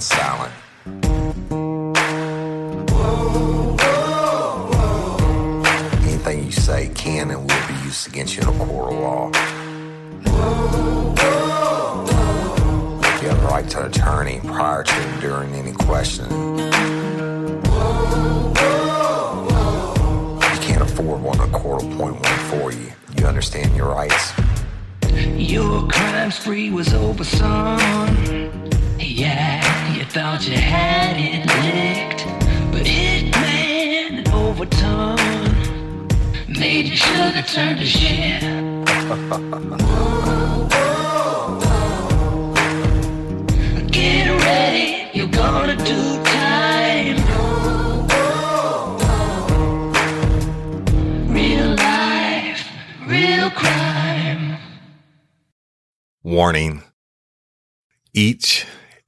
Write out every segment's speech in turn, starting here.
remain silent. Anything you say can and will be used against you in a court of law. You have the right to an attorney prior to and during any questioning. You can't afford one, the court will appoint one for you. You understand your rights? Your crime spree was over, son. Yeah, you thought you had it licked, but Hitman Overton made your sugar turn to shit. Get ready, you're gonna do time. Real life, real crime. Warning. Each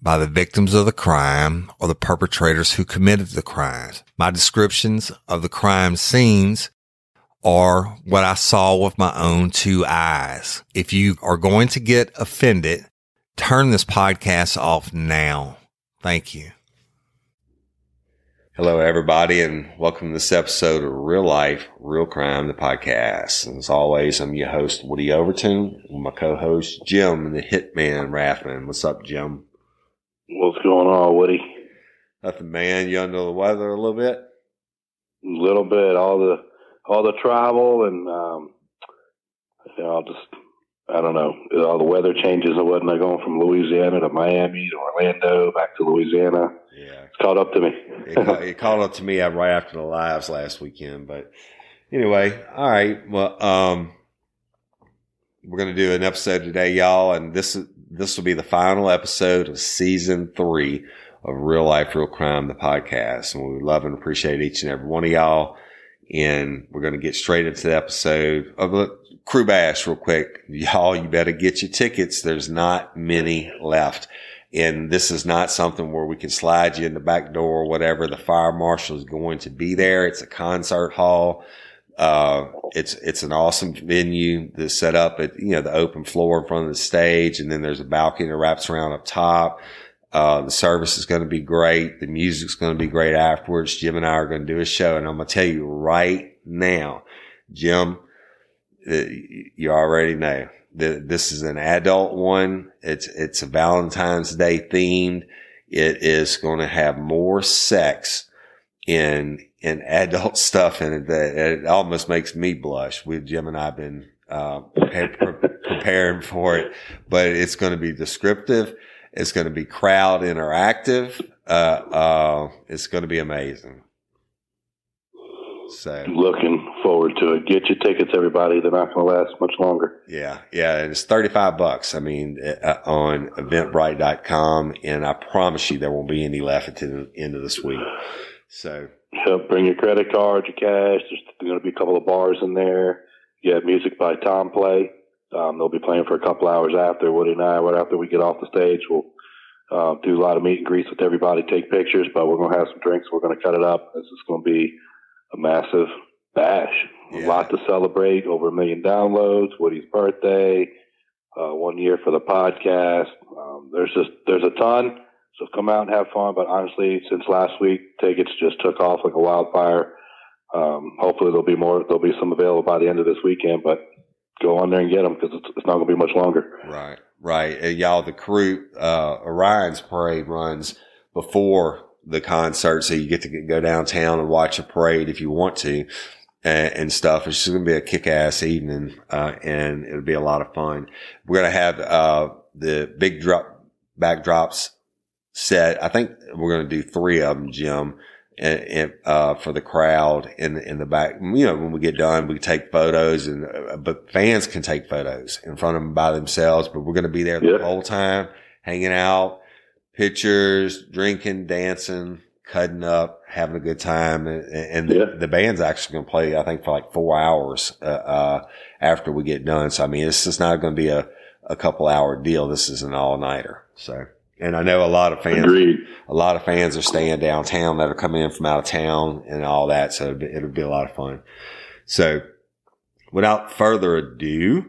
by the victims of the crime or the perpetrators who committed the crimes. My descriptions of the crime scenes are what I saw with my own two eyes. If you are going to get offended, turn this podcast off now. Thank you. Hello, everybody, and welcome to this episode of Real Life, Real Crime, the podcast. And as always, I'm your host, Woody Overton, with my co-host, Jim, the Hitman Rathman. What's up, Jim? What's going on, Woody? Nothing, man. You under the weather a little bit? A little bit. All the all the travel and um, you know, I'll just I don't know. All the weather changes and whatnot, going from Louisiana to Miami to Orlando back to Louisiana. Yeah. It's caught up to me. it, it called up to me right after the lives last weekend. But anyway, all right. Well, um, we're gonna do an episode today, y'all, and this is this will be the final episode of season three of Real Life, Real Crime, the podcast. And we love and appreciate each and every one of y'all. And we're gonna get straight into the episode of the Krewe bash real quick. Y'all, you better get your tickets. There's not many left. And this is not something where we can slide you in the back door or whatever. The fire marshal is going to be there. It's a concert hall. Uh, it's, it's an awesome venue that's set up at, you know, the open floor in front of the stage. And then there's a balcony that wraps around up top. Uh, the service is going to be great. The music's going to be great afterwards. Jim and I are going to do a show. And I'm going to tell you right now, Jim, you already know that this is an adult one. It's, it's a Valentine's Day themed. It is going to have more sex in, in adult stuff in it that it almost makes me blush. We, Jim and I have been, uh, pre- pre- preparing for it, but it's going to be descriptive. It's going to be crowd interactive. Uh, uh, it's going to be amazing. So Looking forward to it. Get your tickets, everybody. They're not going to last much longer. Yeah, yeah, and it's thirty five bucks. I mean, uh, on Eventbrite.com, and I promise you there won't be any left at the end of this week. So Bring your credit card, your cash. There's going to be a couple of bars in there. You have music by Tom Play. Um, they'll be playing for a couple hours after Woody and I. Right after we get off the stage, we'll uh, do a lot of meet and greets with everybody, take pictures. But we're going to have some drinks. We're going to cut it up. This is going to be a massive bash. Yeah. A lot to celebrate. Over a million downloads. Woody's birthday. Uh, one year for the podcast. Um, there's just there's a ton. So come out and have fun. But honestly, since last week, tickets just took off like a wildfire. Um, hopefully there'll be more. There'll be some available by the end of this weekend. But go on there and get them because it's, it's not going to be much longer. right, right, and y'all, the Krewe uh, Orion's parade runs before the concert, so you get to go downtown and watch a parade if you want to. And, stuff. It's just going to be a kick-ass evening, uh, and it'll be a lot of fun. We're going to have, uh, the big drop backdrops set. I think we're going to do three of them, Jim, and, and, uh, for the crowd in, in the back. You know, when we get done, we take photos and, uh, but fans can take photos in front of them by themselves, but we're going to be there Yeah. the whole time hanging out. pictures, drinking, dancing, cutting up, having a good time. And, and Yeah. the, the band's actually going to play, I think, for like four hours, uh, uh, after we get done. So, I mean, it's just not going to be a, a couple hour deal. This is an all nighter. So, and I know a lot of fans, Agreed. a lot of fans are staying downtown that are coming in from out of town and all that. So it'll be, it'll be a lot of fun. So without further ado,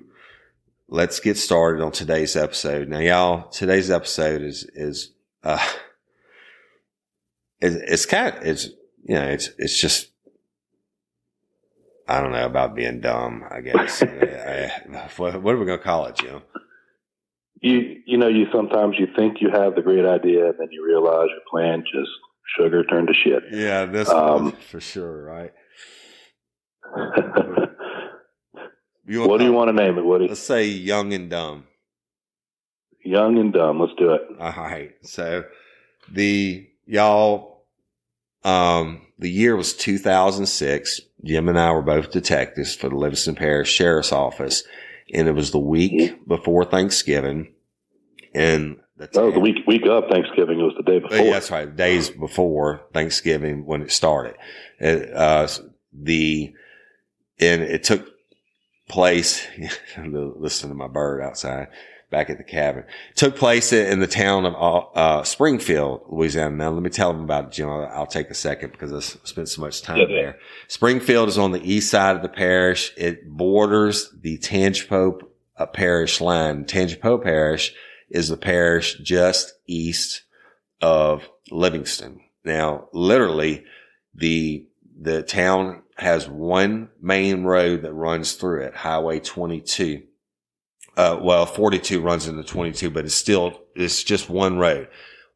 let's get started on today's episode. Now, y'all, today's episode is, is, uh, it, it's kind of, it's, you know, it's, it's just, I don't know about being dumb, I guess. Uh, what, what are we going to call it, Jim? You you know you sometimes you think you have the great idea, and then you realize your plan just sugar turned to shit. Yeah, this Um, for sure, right? What do you want to name it, Woody? Let's say young and dumb. Young and dumb. Let's do it. All right. So the y'all, um, the year was 2006. Jim and I were both detectives for the Livingston Parish Sheriff's Office, and it was the week before Thanksgiving. And the Oh, the week week of Thanksgiving It was the day Uh, before. yeah, that's right. Days before Thanksgiving when it started. It, uh, the, and it took place, listen to my bird outside back at the cabin, took place in the town of, uh, Springfield, Louisiana. Now let me tell them about it, Jim. I'll, I'll take a second because I spent so much time Yeah. there. Springfield is on the east side of the parish. It borders the Tangipahoa uh, parish line. Tangipahoa parish is the parish just east of Livingston. Now, literally, the the town has one main road that runs through it, Highway 22. Uh, well, 42 runs into 22, but it's still it's just one road,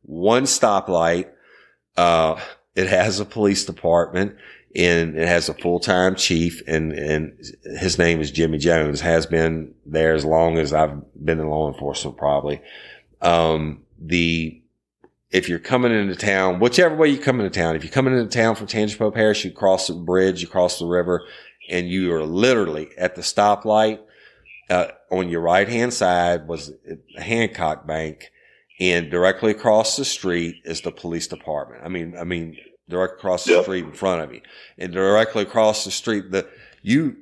one stoplight. Uh, it has a police department and it has a full time chief, and and his name is Jimmy Jones. Has been there as long as I've been in law enforcement, probably. Um, the if you're coming into town, whichever way you come into town, if you're coming into town from Tangipahoa Parish, you cross the bridge, you cross the river, and you are literally at the stoplight. Uh, on your right hand side was Hancock Bank, and directly across the street is the police department. I mean, I mean, direct across the Yep. street in front of you, and directly across the street, the you.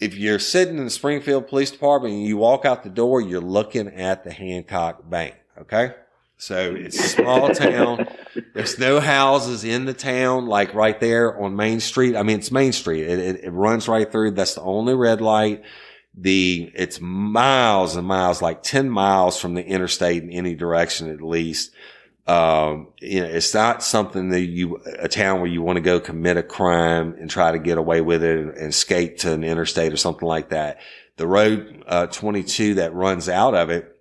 If you're sitting in the Springfield Police Department and you walk out the door, you're looking at the Hancock Bank. Okay. So it's a small town. There's no houses in the town, like right there on Main Street. I mean, it's Main Street. It, it, it runs right through. That's the only red light. The, it's miles and miles, like 10 miles from the interstate in any direction at least. Um, you know, it's not something that you, a town where you want to go commit a crime and try to get away with it and, and skate to an interstate or something like that. The road, uh, 22 that runs out of it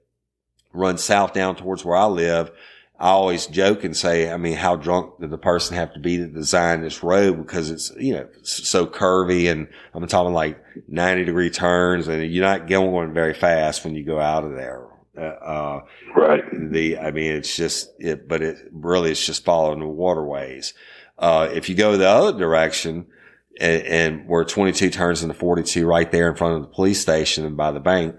runs south down towards where I live. I always joke and say, I mean, how drunk did the person have to be to design this road? Because it's, you know, so curvy and I'm talking like 90 degree turns and you're not going very fast when you go out of there. Uh, uh, Right. the, I mean, it's just, it, but it really, it's just following the waterways. Uh, if you go the other direction and, and where 22 turns into 42 right there in front of the police station and by the bank,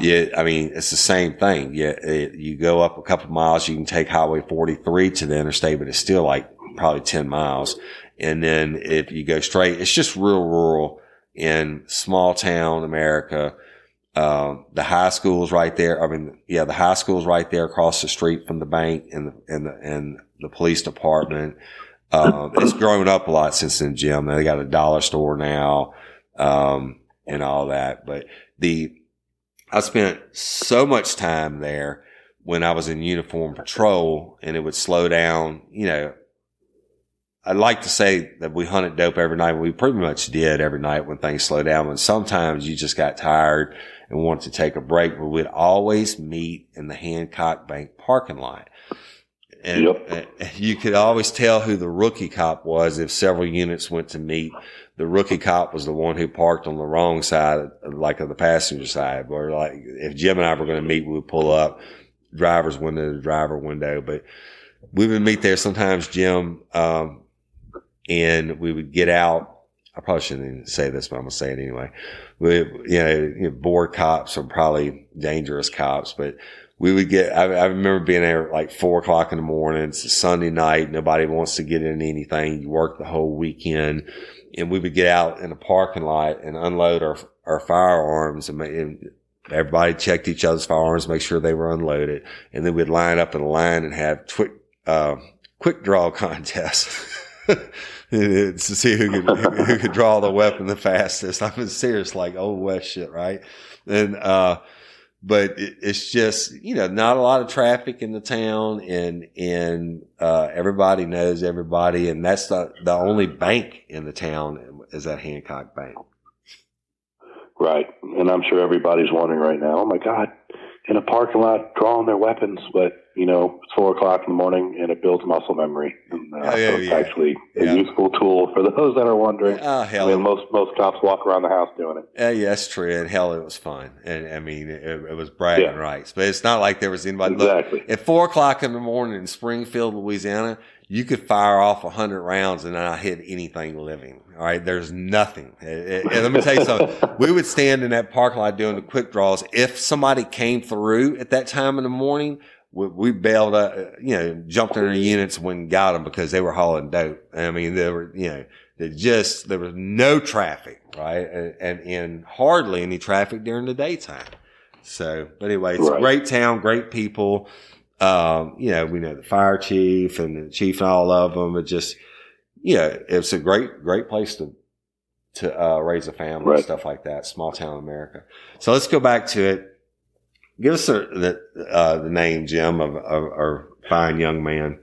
yeah, I mean, it's the same thing. Yeah, it, you go up a couple miles, you can take Highway 43 to the interstate, but it's still like probably 10 miles. And then if you go straight, it's just real rural in small town America. Um, the high school's right there. I mean, yeah, the high school's right there across the street from the bank and the, and the, and the police department. Um, it's grown up a lot since then, Jim. They got a dollar store now, um, and all that. But the, I spent so much time there when I was in uniform patrol and it would slow down, you know, I'd like to say that we hunted dope every night. We pretty much did every night when things slowed down. And sometimes you just got tired and wanted to take a break, but we'd always meet in the Hancock Bank parking lot. And Yep. uh, you could always tell who the rookie cop was if several units went to meet. The rookie cop was the one who parked on the wrong side, like of the passenger side. Where like if Jim and I were going to meet, we would pull up driver's window to driver window. But we would meet there sometimes, Jim, um, and we would get out. I probably shouldn't even say this, but I'm gonna say it anyway. We, you know, you know, bored cops are probably dangerous cops, but we would get, I, I remember being there like four o'clock in the morning. It's a Sunday night. Nobody wants to get in anything. You work the whole weekend and we would get out in the parking lot and unload our, our firearms and, and everybody checked each other's firearms, make sure they were unloaded. And then we'd line up in a line and have quick, uh, quick draw contests. to see who could, who could draw the weapon the fastest. I'm mean, serious, like old West shit, right? And, uh, but it, it's just, you know, not a lot of traffic in the town and, and, uh, everybody knows everybody. And that's the, the only bank in the town is that Hancock Bank. Right. And I'm sure everybody's wondering right now, oh my God, in a parking lot drawing their weapons, but you know, it's four o'clock in the morning and it builds muscle memory. And, uh, oh, yeah, so it's yeah. actually a yeah. useful tool for those that are wondering. Oh, hell. I mean, most, most cops walk around the house doing it. Uh, yeah, that's true. And hell, it was fun. And I mean, it, it was bragging rights, but it's not like there was anybody. Exactly. Look, at four o'clock in the morning in Springfield, Louisiana, you could fire off a hundred rounds and not hit anything living. All right. There's nothing. And let me tell you something. we would stand in that park lot doing the quick draws. If somebody came through at that time in the morning, we, we bailed up, you know, jumped in our units when got them because they were hauling dope. I mean, there were, you know, there just, there was no traffic, right? And, and, and hardly any traffic during the daytime. So, but anyway, it's right. a great town, great people. Um, you know, we know the fire chief and the chief and all of them. It just, yeah, it's a great, great place to, to, uh, raise a family right. and stuff like that. Small town America. So let's go back to it. Give us the, uh, the name, Jim, of, of our fine young man.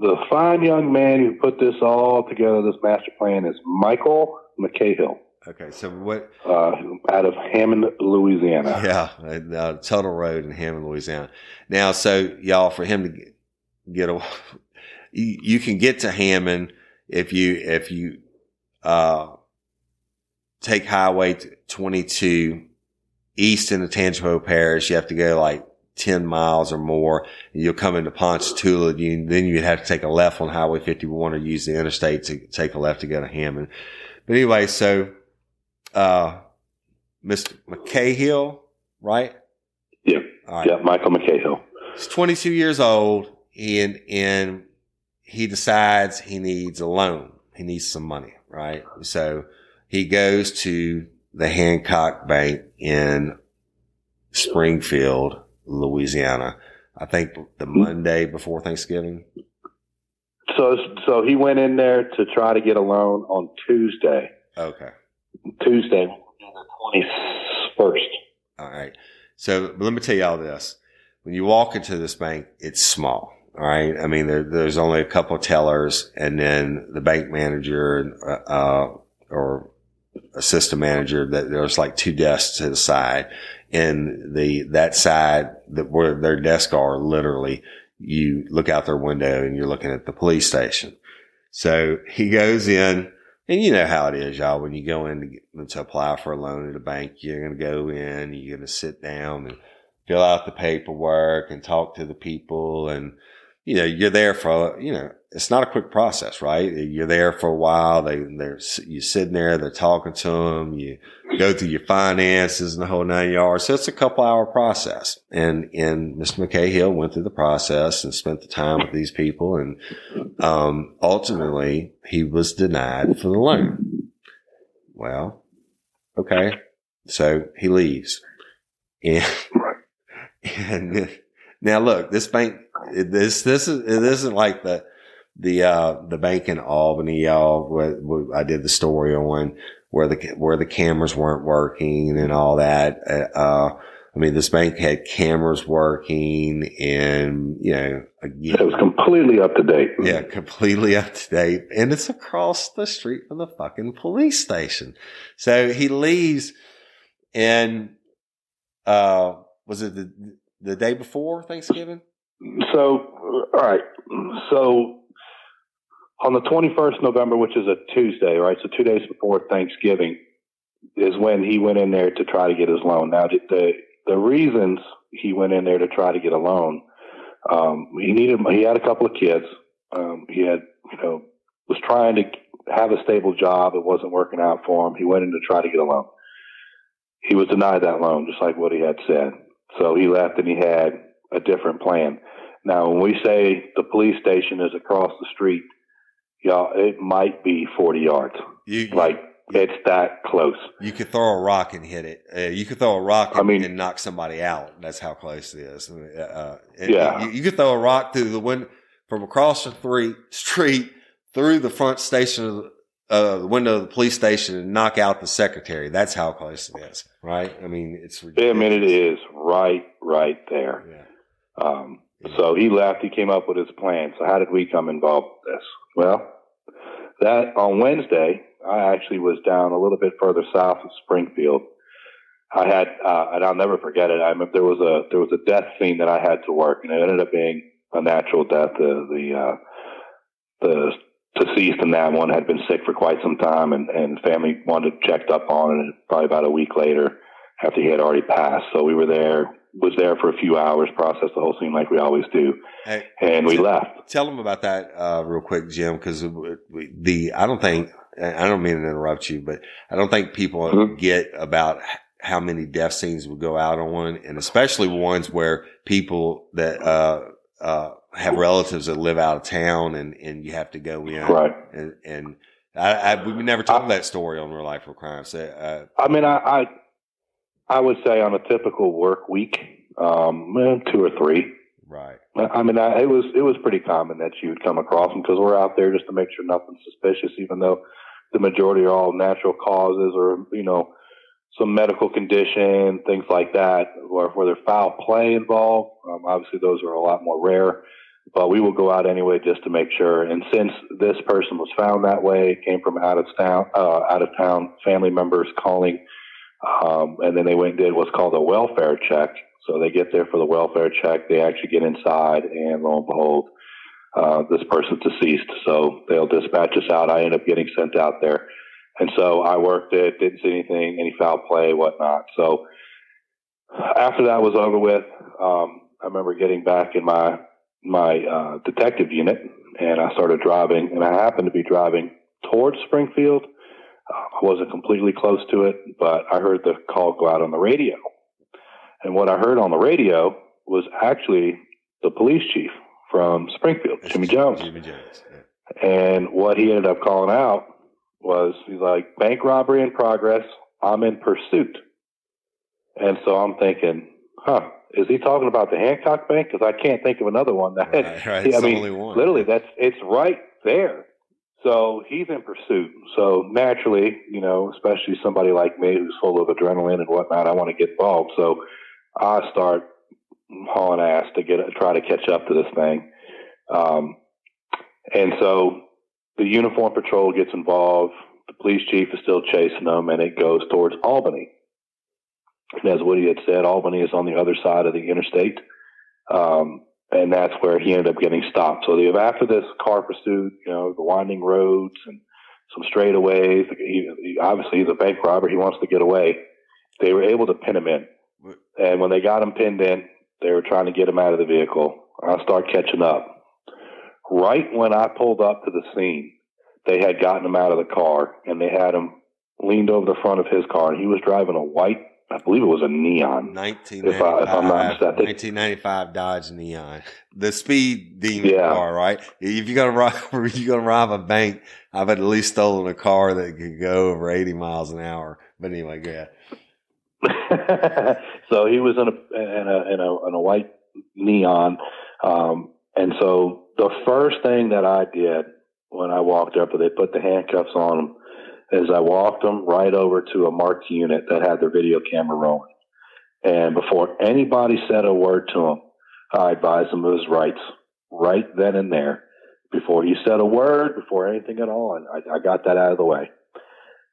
The fine young man who put this all together, this master plan, is Michael McCahill. Okay, so what? Uh, out of Hammond, Louisiana. Yeah, uh, Tuttle Road in Hammond, Louisiana. Now, so y'all, for him to get a, you, you can get to Hammond if you if you uh, take Highway 22 east into the Tangipahoa Parish. You have to go like 10 miles or more. And you'll come into Ponchatoula. You, then you'd have to take a left on Highway 51 or use the interstate to take a left to go to Hammond. But anyway, so uh, Mr. McCahill, right? Yeah. Right. Yeah, Michael McCahill. He's 22 years old and, and he decides he needs a loan. He needs some money, right? So he goes to the Hancock Bank in Springfield, Louisiana. I think the Monday before Thanksgiving. So, so he went in there to try to get a loan on Tuesday. Okay. Tuesday, the twenty first. All right. So let me tell you all this: when you walk into this bank, it's small. All right. I mean, there, there's only a couple of tellers, and then the bank manager uh, or assistant manager. That there's like two desks to the side, and the that side that where their desks are, literally, you look out their window and you're looking at the police station. So he goes in and you know how it is, y'all. When you go in to, to apply for a loan at a bank, you're going to go in, you're going to sit down and fill out the paperwork and talk to the people. And, you know, you're there for, you know, it's not a quick process, right? You're there for a while. They, they're, you're sitting there, they're talking to them. You go through your finances and the whole nine yards. So it's a couple hour process. And, and Mr. McCahill went through the process and spent the time with these people. And, um, ultimately he was denied for the loan. Well, okay. So he leaves and, and now look, this bank, this, this is, it isn't like the, the uh, the bank in Albany, y'all. Where, I did the story on where the where the cameras weren't working and all that. Uh, uh, I mean, this bank had cameras working, and you know, again, it was completely up to date. Yeah, completely up to date, and it's across the street from the fucking police station. So he leaves, and uh, was it the the day before Thanksgiving? So, all right, so on the 21st November, which is a Tuesday, right? So two days before Thanksgiving is when he went in there to try to get his loan. Now, the the reasons he went in there to try to get a loan, um, he needed he had a couple of kids. Um, he had you know was trying to have a stable job. It wasn't working out for him. He went in to try to get a loan. He was denied that loan, just like what he had said. So he left and he had a different plan. Now, when we say the police station is across the street, y'all, it might be 40 yards. You Like, it's that close. you could throw a rock and hit it. Uh, you could throw a rock and, I mean- and knock somebody out. That's how close it is. Uh, and Yeah. You, you could throw a rock through the window from across the three, street through the front station of the, uh, the window of the police station and knock out the secretary. That's how close it is, right? I mean, it's I ridiculous. mean, it is right, right there. Yeah. Um, so he left. He came up with his plan. So how did we come involved with this? Well, that on Wednesday, I actually was down a little bit further south of Springfield. I had, uh, and I'll never forget it. I remember there was a there was a death scene that I had to work, and it ended up being a natural death. The the uh, the deceased in that one had been sick for quite some time, and and family wanted to checked up on it. Probably about a week later, after he had already passed, so we were there. Was there for a few hours, processed the whole scene like we always do, Hey, and we left. Tell them about that uh, real quick, Jim, because the I don't think I don't mean to interrupt you, but I don't think people Mhm. get about how many death scenes would go out on and especially ones where people that uh, uh, have relatives that live out of town, and and you have to go in, Right. And, and I, I we never told that story on Real Life Real Crime. So, uh, I mean, I, I would say on a typical work week, um, eh, two or three. right, I mean, I, it was it was pretty common that you would come across them because we're out there just to make sure nothing's suspicious, even though the majority are all natural causes or you know some medical condition, things like that, or where there's foul play involved. Um, obviously, those are a lot more rare, but we will go out anyway just to make sure. And since this person was found that way, came from out of town, uh, out of town family members calling, um, and then they went and did what's called a welfare check. So they get there for the welfare check. They actually get inside, and lo and behold, uh, this person's deceased. So they'll dispatch us out. I end up getting sent out there. And so I worked it, didn't see anything, any foul play, whatnot. So after that was over with, um, I remember getting back in my my uh, detective unit, and I started driving, and I happened to be driving towards Springfield. Uh, I wasn't completely close to it, but I heard the call go out on the radio. And what I heard on the radio was actually the police chief from Springfield, Jimmy Jones. Jimmy Jones. Yeah. And what he ended up calling out was he's like, bank robbery in progress. I'm in pursuit. And so I'm thinking, huh, is he talking about the Hancock Bank? Because I can't think of another one that. Right, right. I mean, only one. literally, that's it's right there. So he's in pursuit. So naturally, you know, especially somebody like me who's full of adrenaline and whatnot, I want to get involved. So I start hauling ass to get try to catch up to this thing. Um, and so the uniform patrol gets involved. The police chief is still chasing them, and it goes towards Albany. And as Woody had said, Albany is on the other side of the interstate. Um, and that's where he ended up getting stopped. So they, after this car pursuit, you know, the winding roads and some straightaways, he, he, obviously he's a bank robber. He wants to get away. They were able to pin him in. And when they got him pinned in, they were trying to get him out of the vehicle. I start catching up. Right when I pulled up to the scene, they had gotten him out of the car and they had him leaned over the front of his car and he was driving a white, I believe it was a neon. Nineteen If I- if I'm not ninety mistaken. five. Nineteen ninety five Dodge Neon, the speed demon Yeah. car, right? If you're gonna rob, if you're gonna rob a bank, I've at least stolen a car that could go over eighty miles an hour. But anyway, yeah, so he was in a in a in a, in a white neon, um, and so the first thing that I did when I walked up, they put the handcuffs on him, is I walked them right over to a marked unit that had their video camera rolling, and before anybody said a word to him, I advised him of his rights right then and there. Before he said a word, before anything at all, and I, I got that out of the way.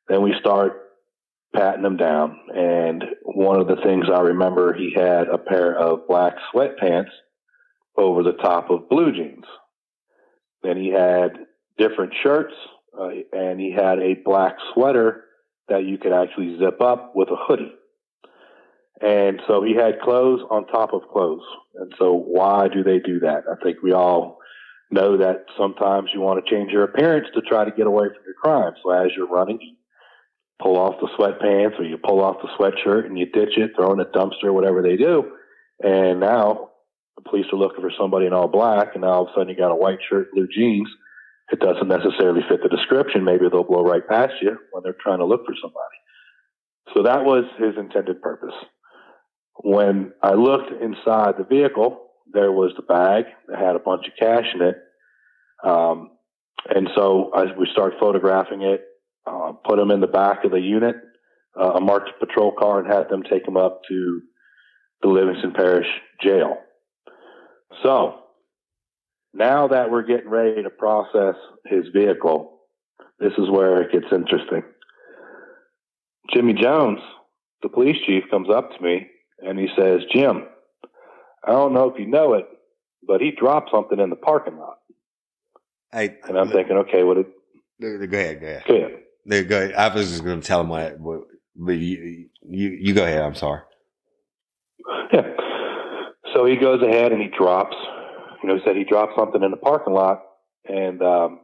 Then we start patting him down. And one of the things I remember, he had a pair of black sweatpants over the top of blue jeans. Then he had different shirts, uh, and he had a black sweater that you could actually zip up with a hoodie. And so he had clothes on top of clothes. And so why do they do that? I think we all know that sometimes you want to change your appearance to try to get away from your crime. So as you're running, pull off the sweatpants or you pull off the sweatshirt and you ditch it, throw in a dumpster, whatever they do. And now the police are looking for somebody in all black, and now all of a sudden you got a white shirt, blue jeans. It doesn't necessarily fit the description. Maybe they'll blow right past you when they're trying to look for somebody. So that was his intended purpose. When I looked inside the vehicle, there was the bag that had a bunch of cash in it. Um, and so I, we start photographing it, uh, put them in the back of the unit, uh, a marked patrol car, and had them take them up to the Livingston Parish Jail. So now that we're getting ready to process his vehicle, this is where it gets interesting. Jimmy Jones, the police chief, comes up to me and he says, Jim, I don't know if you know it, but he dropped something in the parking lot. Hey, And I'm thinking, okay, what did, go ahead, go ahead. go ahead. No, go ahead. I was just going to tell him what, what but you, you, you go ahead. I'm sorry. Yeah. So he goes ahead and he drops, you know, he said he dropped something in the parking lot and, um,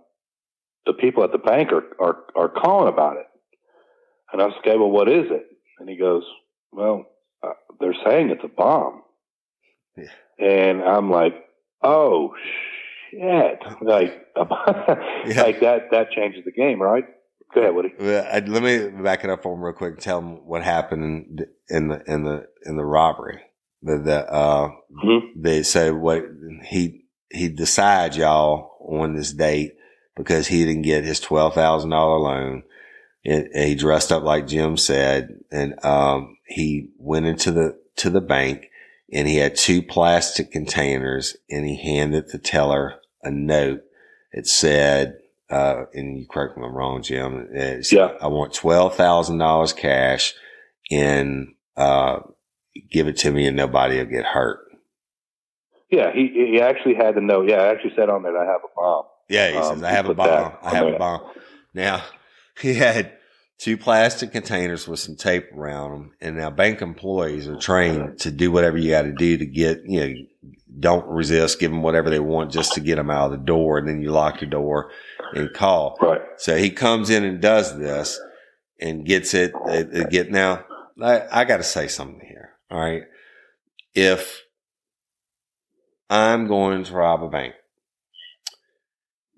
the people at the bank are, are, are calling about it. And I was okay, well, what is it? And he goes, well, uh, they're saying it's a bomb. Yeah. And I'm like, oh shit. Like, Yeah. like that, that changes the game, right? Go ahead, Woody. Let me back it up for him real quick. and Tell him what happened in, in the in the in the robbery. The the uh, Mhm. they say what he he decides y'all on this date because he didn't get his twelve thousand dollar loan. And and he dressed up like Jim said, and um, he went into the to the bank, and he had two plastic containers, and he handed the teller a note. It said, uh, and you correct me if I'm wrong, Jim. It said, Yeah. I want twelve thousand dollars cash, in uh, give it to me, and nobody will get hurt. Yeah, he, he actually had the note. Yeah, I actually said on there, I have a bomb. Yeah, he Um, says, I have a bomb. I have a bomb. Now, he had two plastic containers with some tape around them. And now bank employees are trained to do whatever you got to do to get, you know, don't resist, give them whatever they want just to get them out of the door. And then you lock the door and call. Right. So he comes in and does this and gets it, it, it get now. I, I got to say something here. All right. If I'm going to rob a bank,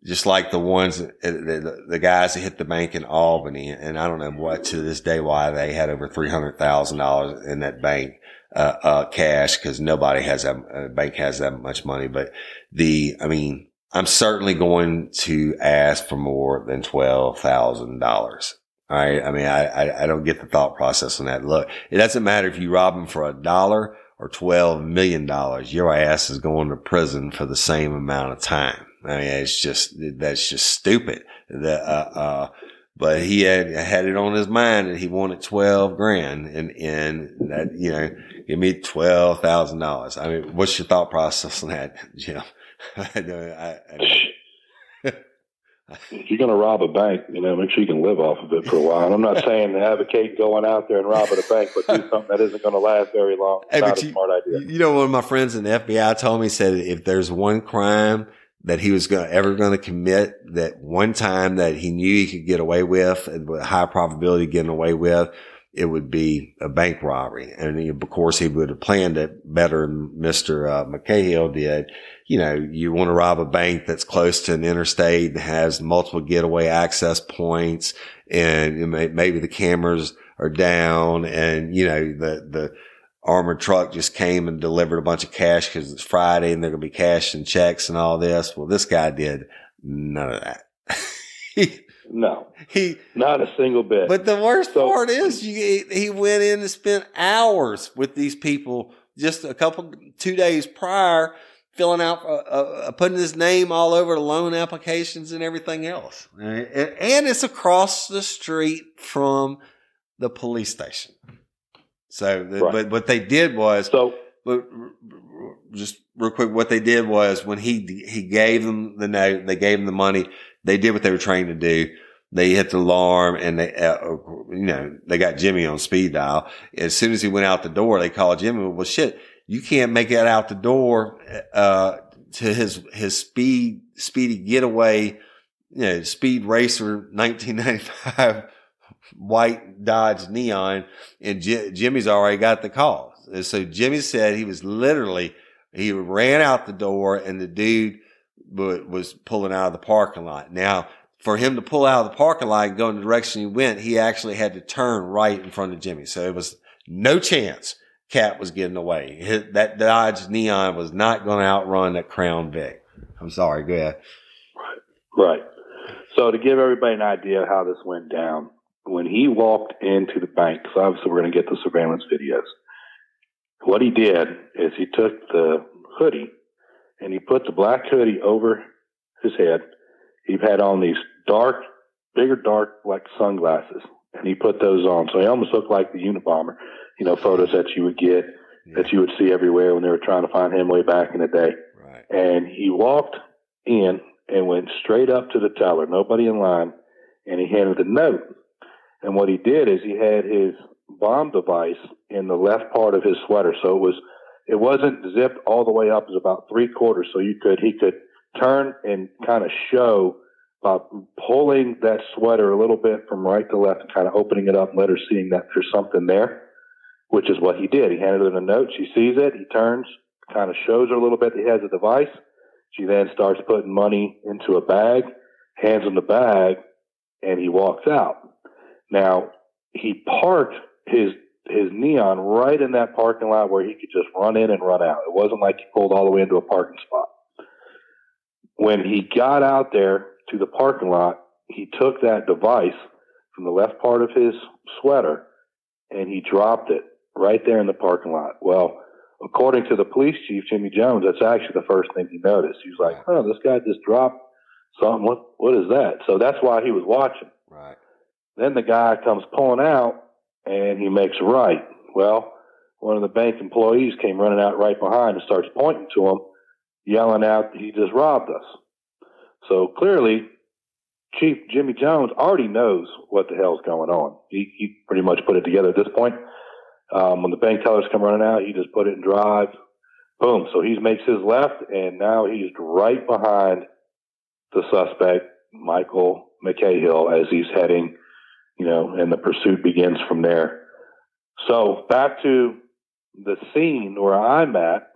just like the ones, uh, the, the guys that hit the bank in Albany, and I don't know what to this day why they had over three hundred thousand dollars in that bank uh, uh, cash because nobody has that uh, bank has that much money. But the, I mean, I'm certainly going to ask for more than twelve thousand dollars. All right. I mean, I, I I don't get the thought process on that. Look, it doesn't matter if you rob them for a dollar or twelve million dollars. Your ass is going to prison for the same amount of time. I mean, it's just that's just stupid. The uh, uh, but he had had it on his mind that he wanted twelve grand, and and that you know, give me twelve thousand dollars. I mean, what's your thought process on that, Jim? I, I, I, If you're going to rob a bank, you know, make sure you can live off of it for a while. And I'm not saying to advocate going out there and robbing a bank, but do something that isn't going to last very long. It's Hey, not a you- smart idea. You know, one of my friends in the FBI told me said if there's one crime that he was going ever going to commit that one time that he knew he could get away with and with high probability of getting away with, it would be a bank robbery. And he, of course, he would have planned it better than Mr. Uh, McCahill did. You know, you want to rob a bank that's close to an interstate and has multiple getaway access points and may, maybe the cameras are down and, you know, the, the, armored truck just came and delivered a bunch of cash because it's Friday and they're going to be cash and checks and all this. Well, this guy did none of that. he, No, he, not a single bit. but the worst So- part is you, he went in and spent hours with these people just a couple, two days prior, filling out, uh, uh, putting his name all over loan applications and everything else. And, and it's across the street from the police station. So, the, Right. but what they did was, so, but just real quick, what they did was when he he gave them the note, they gave him the money. They did what they were trained to do. They hit the alarm and they, uh, you know, they got Jimmy on speed dial. As soon as he went out the door, they called Jimmy. Well, shit, you can't make it out the door, uh, to his, his speed, speedy getaway, you know, speed racer 1995 white Dodge Neon, and J- Jimmy's already got the call. And so Jimmy said he was literally he ran out the door, and the dude was pulling out of the parking lot. Now, for him to pull out of the parking lot and go in the direction he went, he actually had to turn right in front of Jimmy. So it was no chance Cat was getting away. that Dodge Neon was not going to outrun that Crown Vic. I'm sorry. Go ahead. Right. Right. So to give everybody an idea of how this went down, when he walked into the bank, because obviously we're going to get the surveillance videos. What he did is he took the hoodie and he put the black hoodie over his head. He had on these dark, bigger dark like sunglasses, and he put those on. So he almost looked like the Unabomber, you know, photos that you would get yeah. that you would see everywhere when they were trying to find him way back in the day. Right. And he walked in and went straight up to the teller, nobody in line, and he handed the note. And what he did is he had his bomb device in the left part of his sweater, so it was it wasn't zipped all the way up; it was about three quarters, so you could he could turn and kind of show by pulling that sweater a little bit from right to left and kind of opening it up and let her seeing that there's something there, which is what he did. He handed her the note. She sees it. He turns, kind of shows her a little bit that he has a device. She then starts putting money into a bag, hands him the bag, and he walks out. Now, he parked his his neon right in that parking lot where he could just run in and run out. It wasn't like he pulled all the way into a parking spot. When he got out there to the parking lot, he took that device from the left part of his sweater and he dropped it right there in the parking lot. Well, according to the police chief, Jimmy Jones, that's actually the first thing he noticed. He was like, "Oh, this guy just dropped something. What what is that?" So that's why he was watching. Right. Then the guy comes pulling out, and he makes a right. Well, one of the bank employees came running out right behind and starts pointing to him, yelling out, that "He just robbed us!" So clearly, Chief Jimmy Jones already knows what the hell's going on. He, he pretty much put it together at this point. Um, when the bank tellers come running out, he just put it in drive. Boom. So he makes his left, and now he's right behind the suspect, Michael McCahill, as he's heading, you know, and the pursuit begins from there. So back to the scene where I'm at,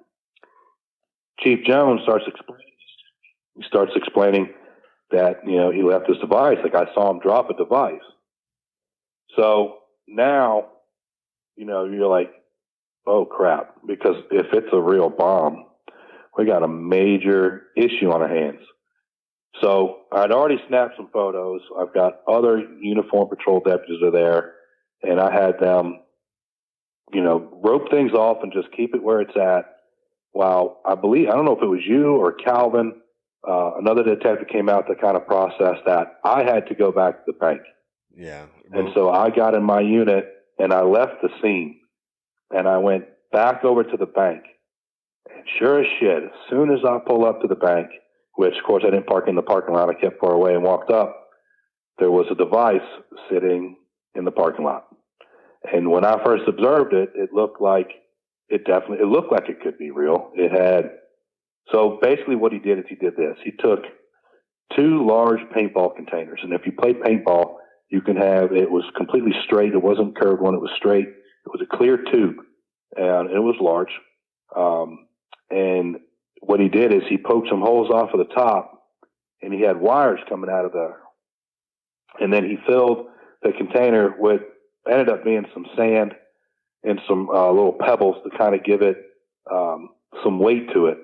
Chief Jones starts explaining. He starts explaining that you know he left this device. Like I saw him drop a device. So now you know, you're like, oh crap, because if it's a real bomb, we got a major issue on our hands. So I'd already snapped some photos. I've got other uniform patrol deputies are there, and I had them, you know, rope things off and just keep it where it's at. While I believe, I don't know if it was you or Calvin, uh, another detective came out to kind of process that. I had to go back to the bank. Yeah. And so I got in my unit and I left the scene and I went back over to the bank. And sure as shit, as soon as I pull up to the bank, which of course I didn't park in the parking lot, I kept far away and walked up, there was a device sitting in the parking lot. And when I first observed it, it looked like it definitely, it looked like it could be real. It had, so basically what he did is he did this. He took two large paintball containers. And if you play paintball, you can have it was completely straight. It wasn't curved one. It was straight. It was a clear tube, and it was large. Um, and what he did is he poked some holes off of the top, and he had wires coming out of there. And then he filled the container with ended up being some sand and some uh, little pebbles to kind of give it um, some weight to it.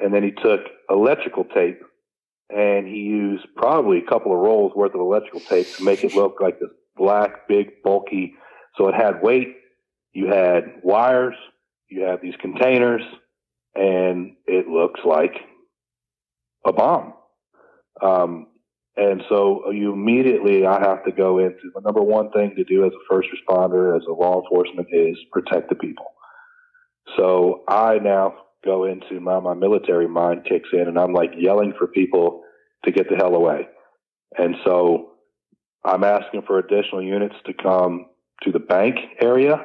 And then he took electrical tape and he used probably a couple of rolls worth of electrical tape to make it look like this black, big, bulky. So it had weight. You had wires. You had these containers, and it looks like a bomb. Um, and so you immediately, I have to go into the number one thing to do as a first responder, as a law enforcement, is protect the people. So I now go into my, my military mind kicks in and I'm like yelling for people to get the hell away. And so I'm asking for additional units to come to the bank area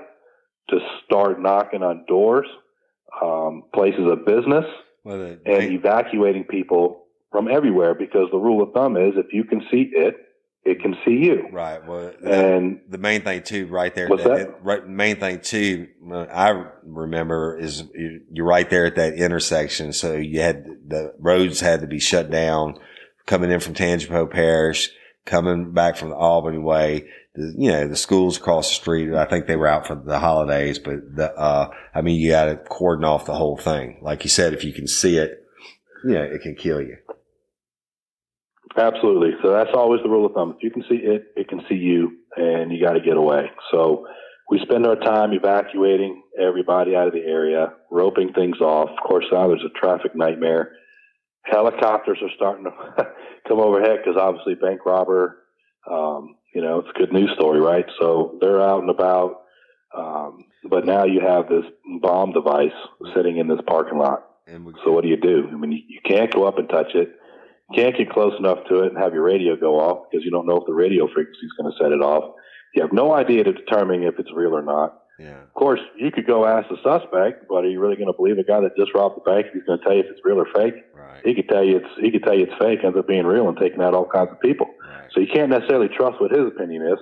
to start knocking on doors, um, places of business, well, and evacuating people from everywhere because the rule of thumb is if you can see it, it can see you. Right. Well, And the main thing too, right there. What's that? Right. Main thing too, uh, I remember is you- you're right there at that intersection. So you had the roads had to be shut down coming in from Tangipahoa Parish, coming back from the Albany way. The, you know, the schools across the street. I think they were out for the holidays, but the, uh, I mean, you got to cordon off the whole thing. Like you said, if you can see it, you know, it can kill you. Absolutely. So that's always the rule of thumb. If you can see it, it can see you, and you got to get away. So we spend our time evacuating everybody out of the area, roping things off. Of course, now there's a traffic nightmare. Helicopters are starting to come overhead because obviously bank robber, um, you know, it's a good news story, right? So they're out and about. Um, but now you have this bomb device sitting in this parking lot. And we, So what do you do? I mean, you, you can't go up and touch it. You can't get close enough to it and have your radio go off because you don't know if the radio frequency is going to set it off. You have no idea to determine if it's real or not. Yeah. Of course, you could go ask the suspect, but are you really going to believe a guy that just robbed the bank? He's going to tell you if it's real or fake. Right. He could tell you it's he could tell you it's fake, ends up being real and taking out all kinds of people. Right. So you can't necessarily trust what his opinion is.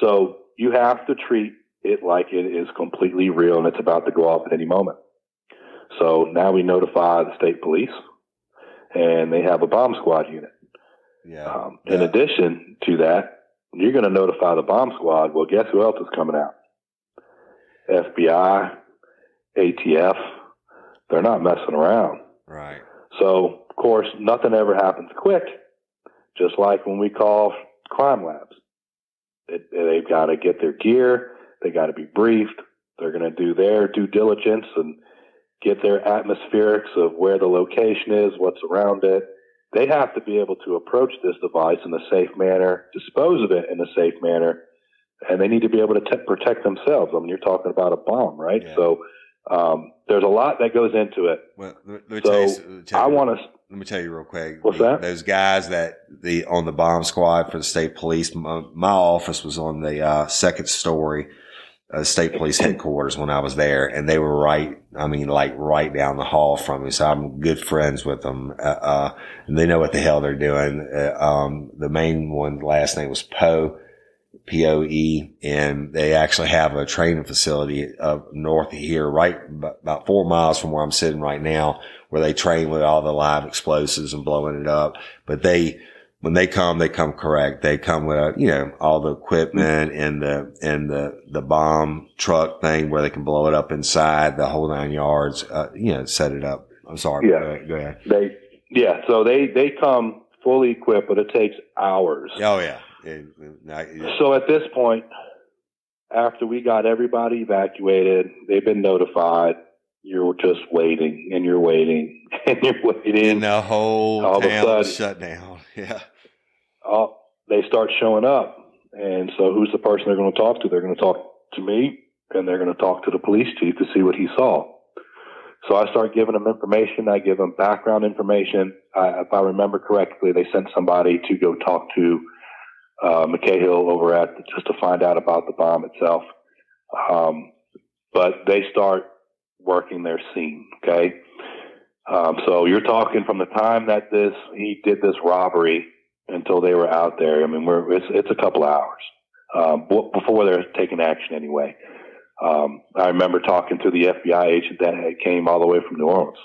So you have to treat it like it is completely real and it's about to go off at any moment. So now we notify the state police and they have a bomb squad unit. Yeah. Um, in Yeah. addition to that, you're going to notify the bomb squad. Well, guess who else is coming out? FBI, ATF. They're not messing around. Right. So, of course, nothing ever happens quick, just like when we call crime labs. It, they've got to get their gear, they got to be briefed, they're going to do their due diligence and get their atmospherics of where the location is, what's around it. They have to be able to approach this device in a safe manner, dispose of it in a safe manner, and they need to be able to te- protect themselves. I mean, you're talking about a bomb, right? Yeah. So um, there's a lot that goes into it. Well, let me So let me tell I want to Let me tell you real quick. What's The- that? Those guys that the on the bomb squad for the state police. My, my office was on the uh, second story, uh, state police headquarters when I was there, and they were right. I mean, like right down the hall from me. So I'm good friends with them, uh, uh, and they know what the hell they're doing. Uh, um, the main one, last name was Poe. P O E, and they actually have a training facility up north of here, right about four miles from where I'm sitting right now, where they train with all the live explosives and blowing it up. But they, when they come, they come correct. They come with, uh, you know, all the equipment and the, and the, the bomb truck thing where they can blow it up inside the whole nine yards, uh, you know, set it up. I'm sorry. Yeah. Go ahead. Go ahead. They, yeah, so they, they come fully equipped, but it takes hours. Oh yeah. It- So at this point, after we got everybody evacuated, they've been notified. You're just waiting and you're waiting and you're waiting. and the whole All of a town sudden- shut down. Yeah. Oh, they start showing up. And so who's the person they're going to talk to? They're going to talk to me and they're going to talk to the police chief to see what he saw. So I start giving them information. I give them background information. I, if I remember correctly, they sent somebody to go talk to uh, McCahill over at just to find out about the bomb itself. Um, but they start working their scene. Okay. Um, so you're talking from the time that this he did this robbery until they were out there. I mean, we're it's, it's a couple hours um, before they're taking action anyway. Um, I remember talking to the FBI agent that came all the way from New Orleans.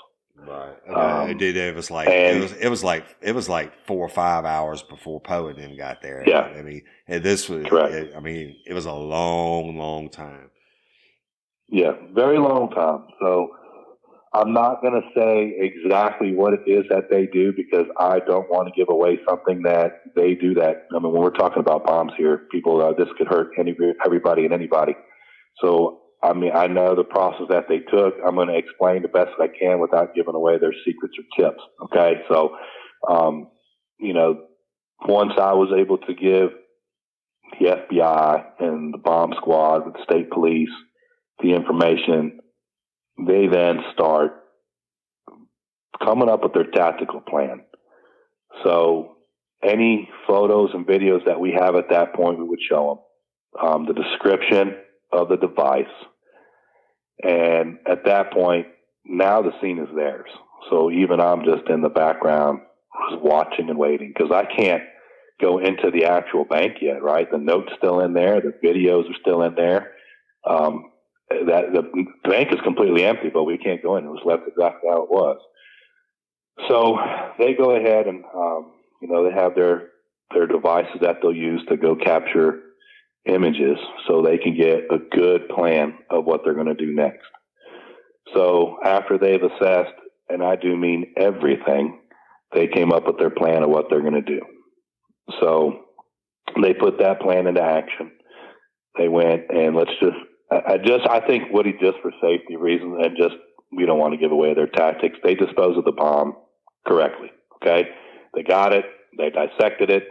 Right. Um, dude, it was like and- it was it was like it was like four or five hours before Poe and them got there. Yeah. I mean, and this was Correct. it- I mean, it was a long, long time. Yeah, very long time. So I'm not going to say exactly what it is that they do because I don't want to give away something that they do. That I mean, when we're talking about bombs here, people, uh, this could hurt any everybody and anybody. So I mean, I know the process that they took. I'm going to explain the best I can without giving away their secrets or tips. Okay, so um, you know, once I was able to give the FBI and the bomb squad, the state police, the information, they then start coming up with their tactical plan. So any photos and videos that we have at that point, we would show them um, the description of the device. And at that point, now the scene is theirs. So even I'm just in the background, just watching and waiting because I can't go into the actual bank yet, right? The note's still in there, the videos are still in there. Um, that the bank is completely empty, but we can't go in. It was left exactly how it was. So they go ahead and um, you know they have their their devices that they'll use to go capture images, so they can get a good plan of what they're going to do next. So after they've assessed, and I do mean everything, they came up with their plan of what they're going to do. So they put that plan into action. They went and let's just, I just, I think Woody, just for safety reasons and just, we don't want to give away their tactics. They disposed of the bomb correctly. Okay. They got it. They dissected it.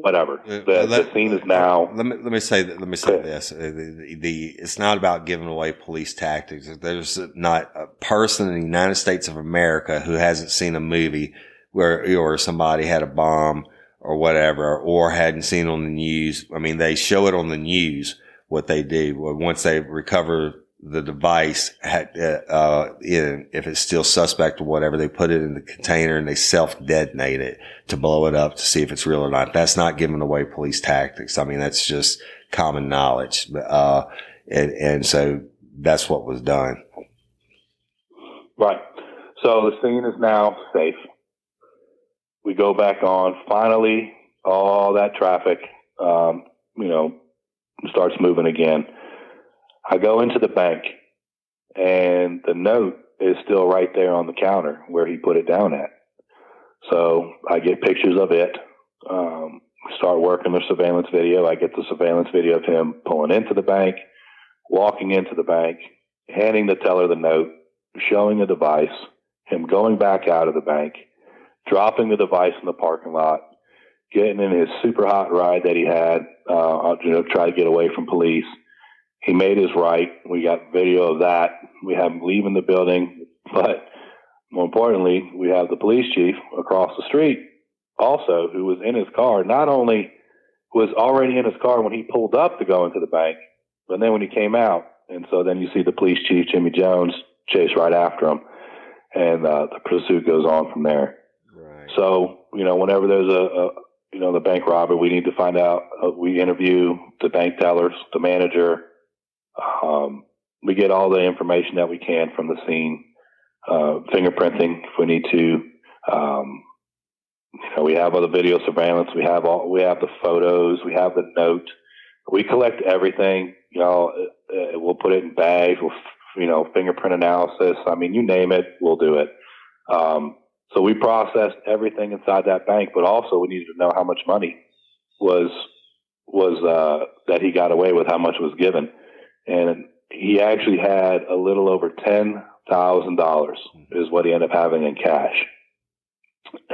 Whatever. The, let, the scene is now. Let me let me say. Let me say this: uh, the, the, it's not about giving away police tactics. There's not a person in the United States of America who hasn't seen a movie where or somebody had a bomb or whatever, or hadn't seen on the news. I mean, they show it on the news what they do once they recover the device had, uh, uh if it's still suspect or whatever, they put it in the container and they self detonate it to blow it up to see if it's real or not. That's not giving away police tactics. I mean, that's just common knowledge. Uh, and, and so that's what was done. Right. So the scene is now safe. We go back on. Finally, all that traffic, um, you know, starts moving again I go into the bank and the note is still right there on the counter where he put it down at. So I get pictures of it. Um, start working the surveillance video. I get the surveillance video of him pulling into the bank, walking into the bank, handing the teller the note, showing the device, him going back out of the bank, dropping the device in the parking lot, getting in his super hot ride that he had, uh, you know, try to get away from police he made his right. We got video of that. We have him leaving the building, but more importantly, we have the police chief across the street also who was in his car. Not only was already in his car when he pulled up to go into the bank, but then when he came out, and so then you see the police chief Jimmy Jones chase right after him, and uh, the pursuit goes on from there. Right. So you know, whenever there's a, a you know the bank robber, we need to find out. Uh, we interview the bank tellers, the manager, um, we get all the information that we can from the scene, uh, fingerprinting if we need to. Um, you know, we have all the video surveillance. We have all, we have the photos. We have the note. We collect everything. You know, uh, uh we'll put it in bags. We'll, you know, fingerprint analysis. I mean, you name it, we'll do it. Um, so we processed everything inside that bank, but also we needed to know how much money was was uh, that he got away with, how much was given and he actually had a little over ten thousand dollars is what he ended up having in cash,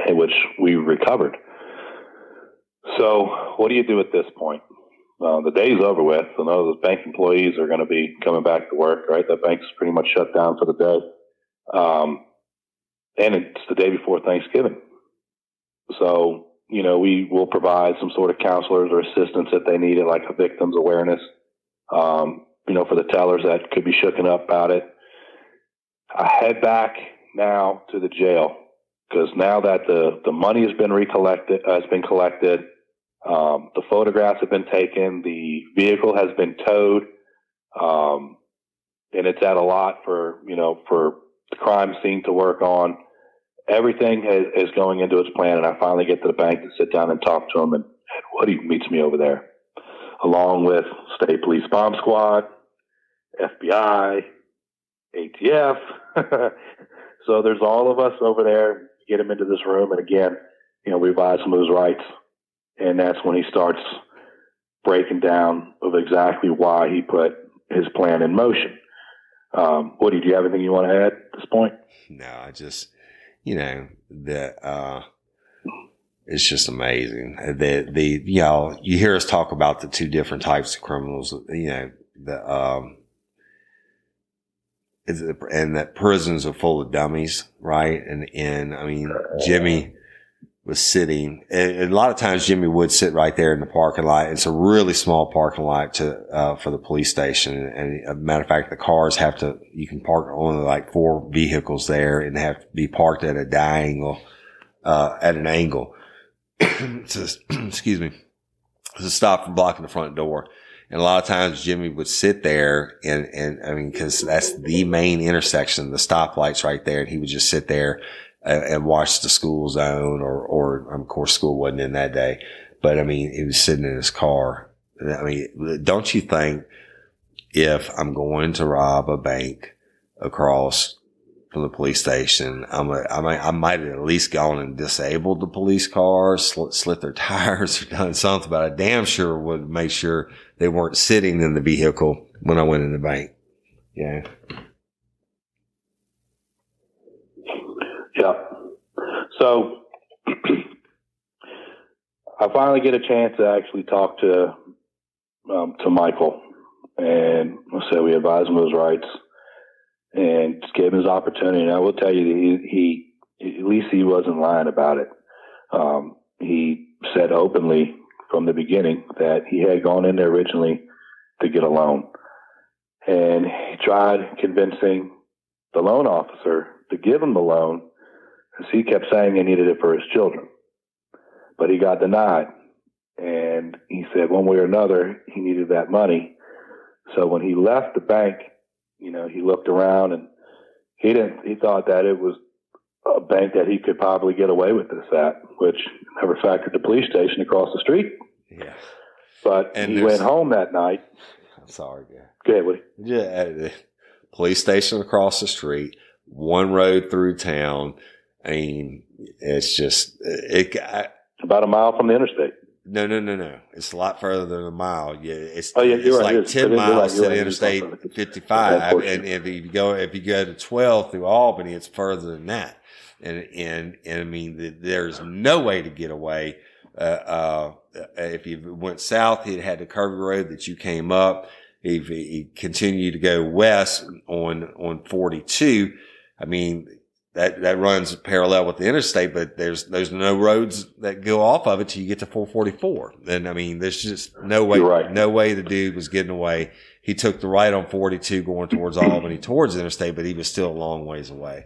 which we recovered. So, what do you do at this point? Uh, the day's over with. So, none of those bank employees are going to be coming back to work. Right, the bank's pretty much shut down for the day, um, and it's the day before Thanksgiving. So, you know, we will provide some sort of counselors or assistance if they need it, like a victims awareness. Um, you know, for the tellers that could be shooken up about it. I head back now to the jail because now that the, the money has been recollected, uh, has been collected, um, the photographs have been taken, the vehicle has been towed, um, and it's at a lot for, you know, for the crime scene to work on. Everything is, is going into its plan, and I finally get to the bank to sit down and talk to him, and, and Woody meets me over there along with State Police Bomb Squad, FBI, ATF. so there's all of us over there. Get him into this room, and again, you know, we advise him of his rights, and that's when he starts breaking down of exactly why he put his plan in motion. Um, Woody, do you have anything you want to add at this point? No, I just, you know, that uh, it's just amazing. The the know you hear us talk about the two different types of criminals. You know the um, and that prisons are full of dummies, right? And and I mean Jimmy was sitting. a lot of times Jimmy would sit right there in the parking lot. It's a really small parking lot to uh, for the police station. And, a matter of fact, the cars have to you can park only like four vehicles there and have to be parked at a diagonal uh, at an angle. excuse me, to stop from blocking the front door. And a lot of times Jimmy would sit there and, and I mean, cause that's the main intersection, the stoplights right there. And he would just sit there and, and watch the school zone or, or um, of course school wasn't in that day, but I mean, he was sitting in his car. I mean, don't you think if I'm going to rob a bank across from the police station. I'm a, I might, I might have at least gone and disabled the police car, slit, slit their tires or done something, but I damn sure would make sure they weren't sitting in the vehicle when I went in the bank. Yeah. Yeah. So I finally get a chance to actually talk to um, to Michael, and I said we advise him of his rights and gave him his opportunity. And I will tell you, he, he at least he wasn't lying about it. Um, he said openly from the beginning that he had gone in there originally to get a loan, and he tried convincing the loan officer to give him the loan, because he kept saying he needed it for his children, but he got denied. And he said one way or another he needed that money. So when he left the bank you know, he looked around and he didn't, he thought that it was a bank that he could probably get away with this at, which never factored the police station across the street. Yeah. But and he went home that night. I'm sorry, yeah. Go ahead, Woody. Yeah. The police station across the street, one road through town. I mean, it's just, it, I, about a mile from the interstate. No, no, no, no. It's a lot further than a mile. Yeah, it's oh, yeah, it's right. like it's, ten miles right, to the Interstate 55, and, and if you go if you go to 12 through Albany, it's further than that. And and and I mean, there's no way to get away. Uh, uh, Uh, if you went south, it had the curvy road that you came up. If you continue to go west on on 42, I mean, that that runs parallel with the interstate, but there's there's no roads that go off of it till you get to 444. And I mean, there's just no way, right. no way the dude was getting away. He took the right on 42 going towards Albany, towards the interstate, but he was still a long ways away.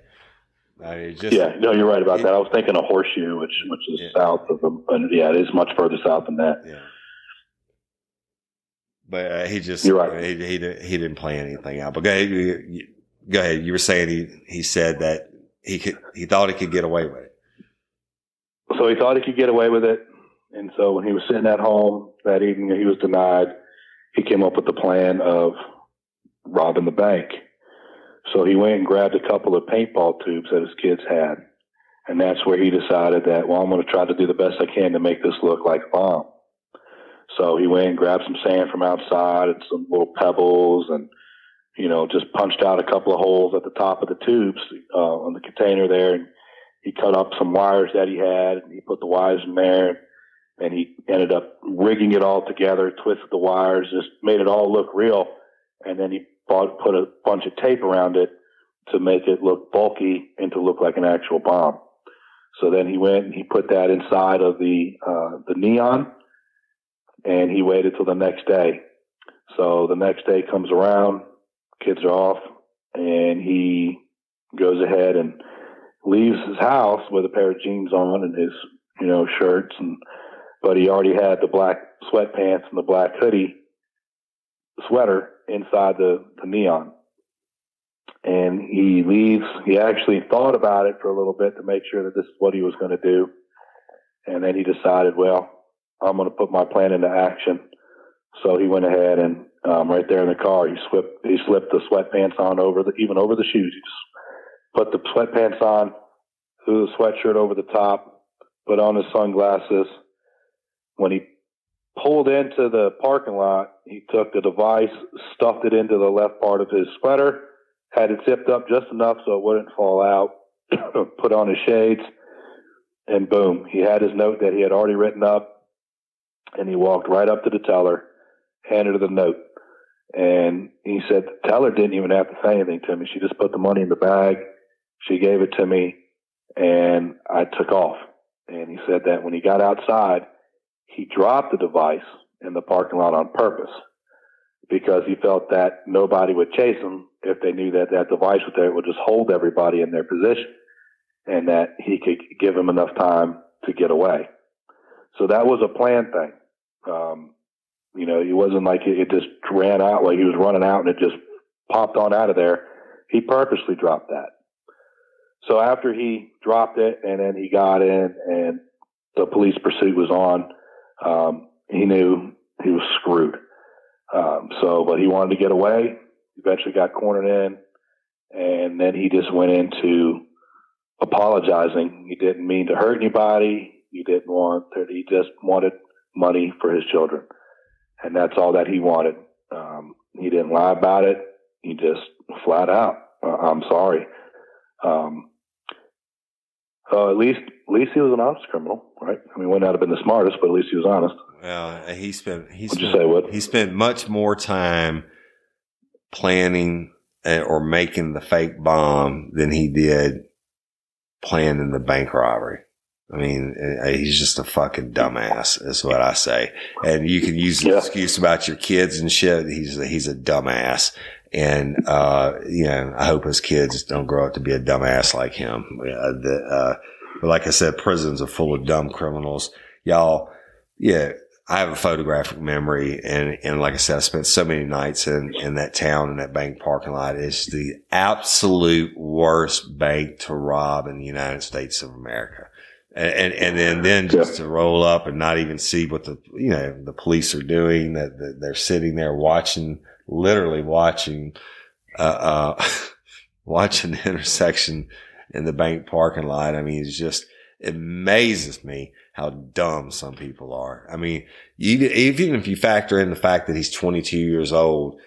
I mean, just, yeah, no, you're right about it, that. I was thinking of Horseshoe, which which is yeah. south of them, but yeah, it is much further south than that. Yeah. But uh, he just, you're right. He, he, he didn't play anything out. But go ahead, go ahead. You were saying he he said that he could, he thought he could get away with it. So he thought he could get away with it. And so when he was sitting at home that evening, he was denied. He came up with the plan of robbing the bank. So he went and grabbed a couple of paintball tubes that his kids had. And that's where he decided that, well, I'm going to try to do the best I can to make this look like a bomb. So he went and grabbed some sand from outside and some little pebbles and you know, just punched out a couple of holes at the top of the tubes uh, on the container there, and he cut up some wires that he had, and he put the wires in there, and he ended up rigging it all together, twisted the wires, just made it all look real, and then he bought, put a bunch of tape around it to make it look bulky and to look like an actual bomb. So then he went and he put that inside of the uh, the neon, and he waited till the next day. So the next day comes around, kids are off, and he goes ahead and leaves his house with a pair of jeans on and his, you know, shirts and but he already had the black sweatpants and the black hoodie sweater inside the, the neon. And he leaves. He actually thought about it for a little bit to make sure that this is what he was going to do. And then he decided, well, I'm going to put my plan into action. So he went ahead and um, right there in the car. He slipped he slipped the sweatpants on over the even over the shoes. He just put the sweatpants on, threw the sweatshirt over the top, put on his sunglasses. When he pulled into the parking lot, he took the device, stuffed it into the left part of his sweater, had it zipped up just enough so it wouldn't fall out, put on his shades, and boom, he had his note that he had already written up, and he walked right up to the teller, handed her the note. And he said the teller didn't even have to say anything to me. She just put the money in the bag. She gave it to me and I took off. And he said that when he got outside, he dropped the device in the parking lot on purpose because he felt that nobody would chase him if they knew that that device was there. It would just hold everybody in their position and that he could give him enough time to get away. So that was a planned thing. Um, you know, it wasn't like it, it just ran out like he was running out and it just popped on out of there. He purposely dropped that. So after he dropped it and then he got in and the police pursuit was on, um, he knew he was screwed. Um, so, but he wanted to get away. Eventually got cornered in, and then he just went into apologizing. He didn't mean to hurt anybody. He didn't want. He just wanted money for his children, and that's all that he wanted. Um, he didn't lie about it. He just flat out, uh, "I'm sorry." Um, so at least, at least he was an honest criminal, right? I mean, he would not have been the smartest, but at least he was honest. Well, he spent he spent, say, Wood? he spent much more time planning uh, or making the fake bomb than he did planning the bank robbery. I mean, uh, he's just a fucking dumbass, is what I say. And you can use the Yeah. excuse about your kids and shit. He's a, he's a dumbass. And, uh, you know, I hope his kids don't grow up to be a dumbass like him. Uh, the, uh, but like I said, prisons are full of dumb criminals. Y'all, yeah, I have a photographic memory, and and like I said, I spent so many nights in in that town in that bank parking lot. It's the absolute worst bank to rob in the United States of America. And and, and then then just to roll up and not even see what the you know the police are doing. That, that they're sitting there watching, literally watching, uh, uh watching the intersection in the bank parking lot. I mean, it's just it amazes me how dumb some people are. I mean, even if you factor in the fact that he's 22 years old,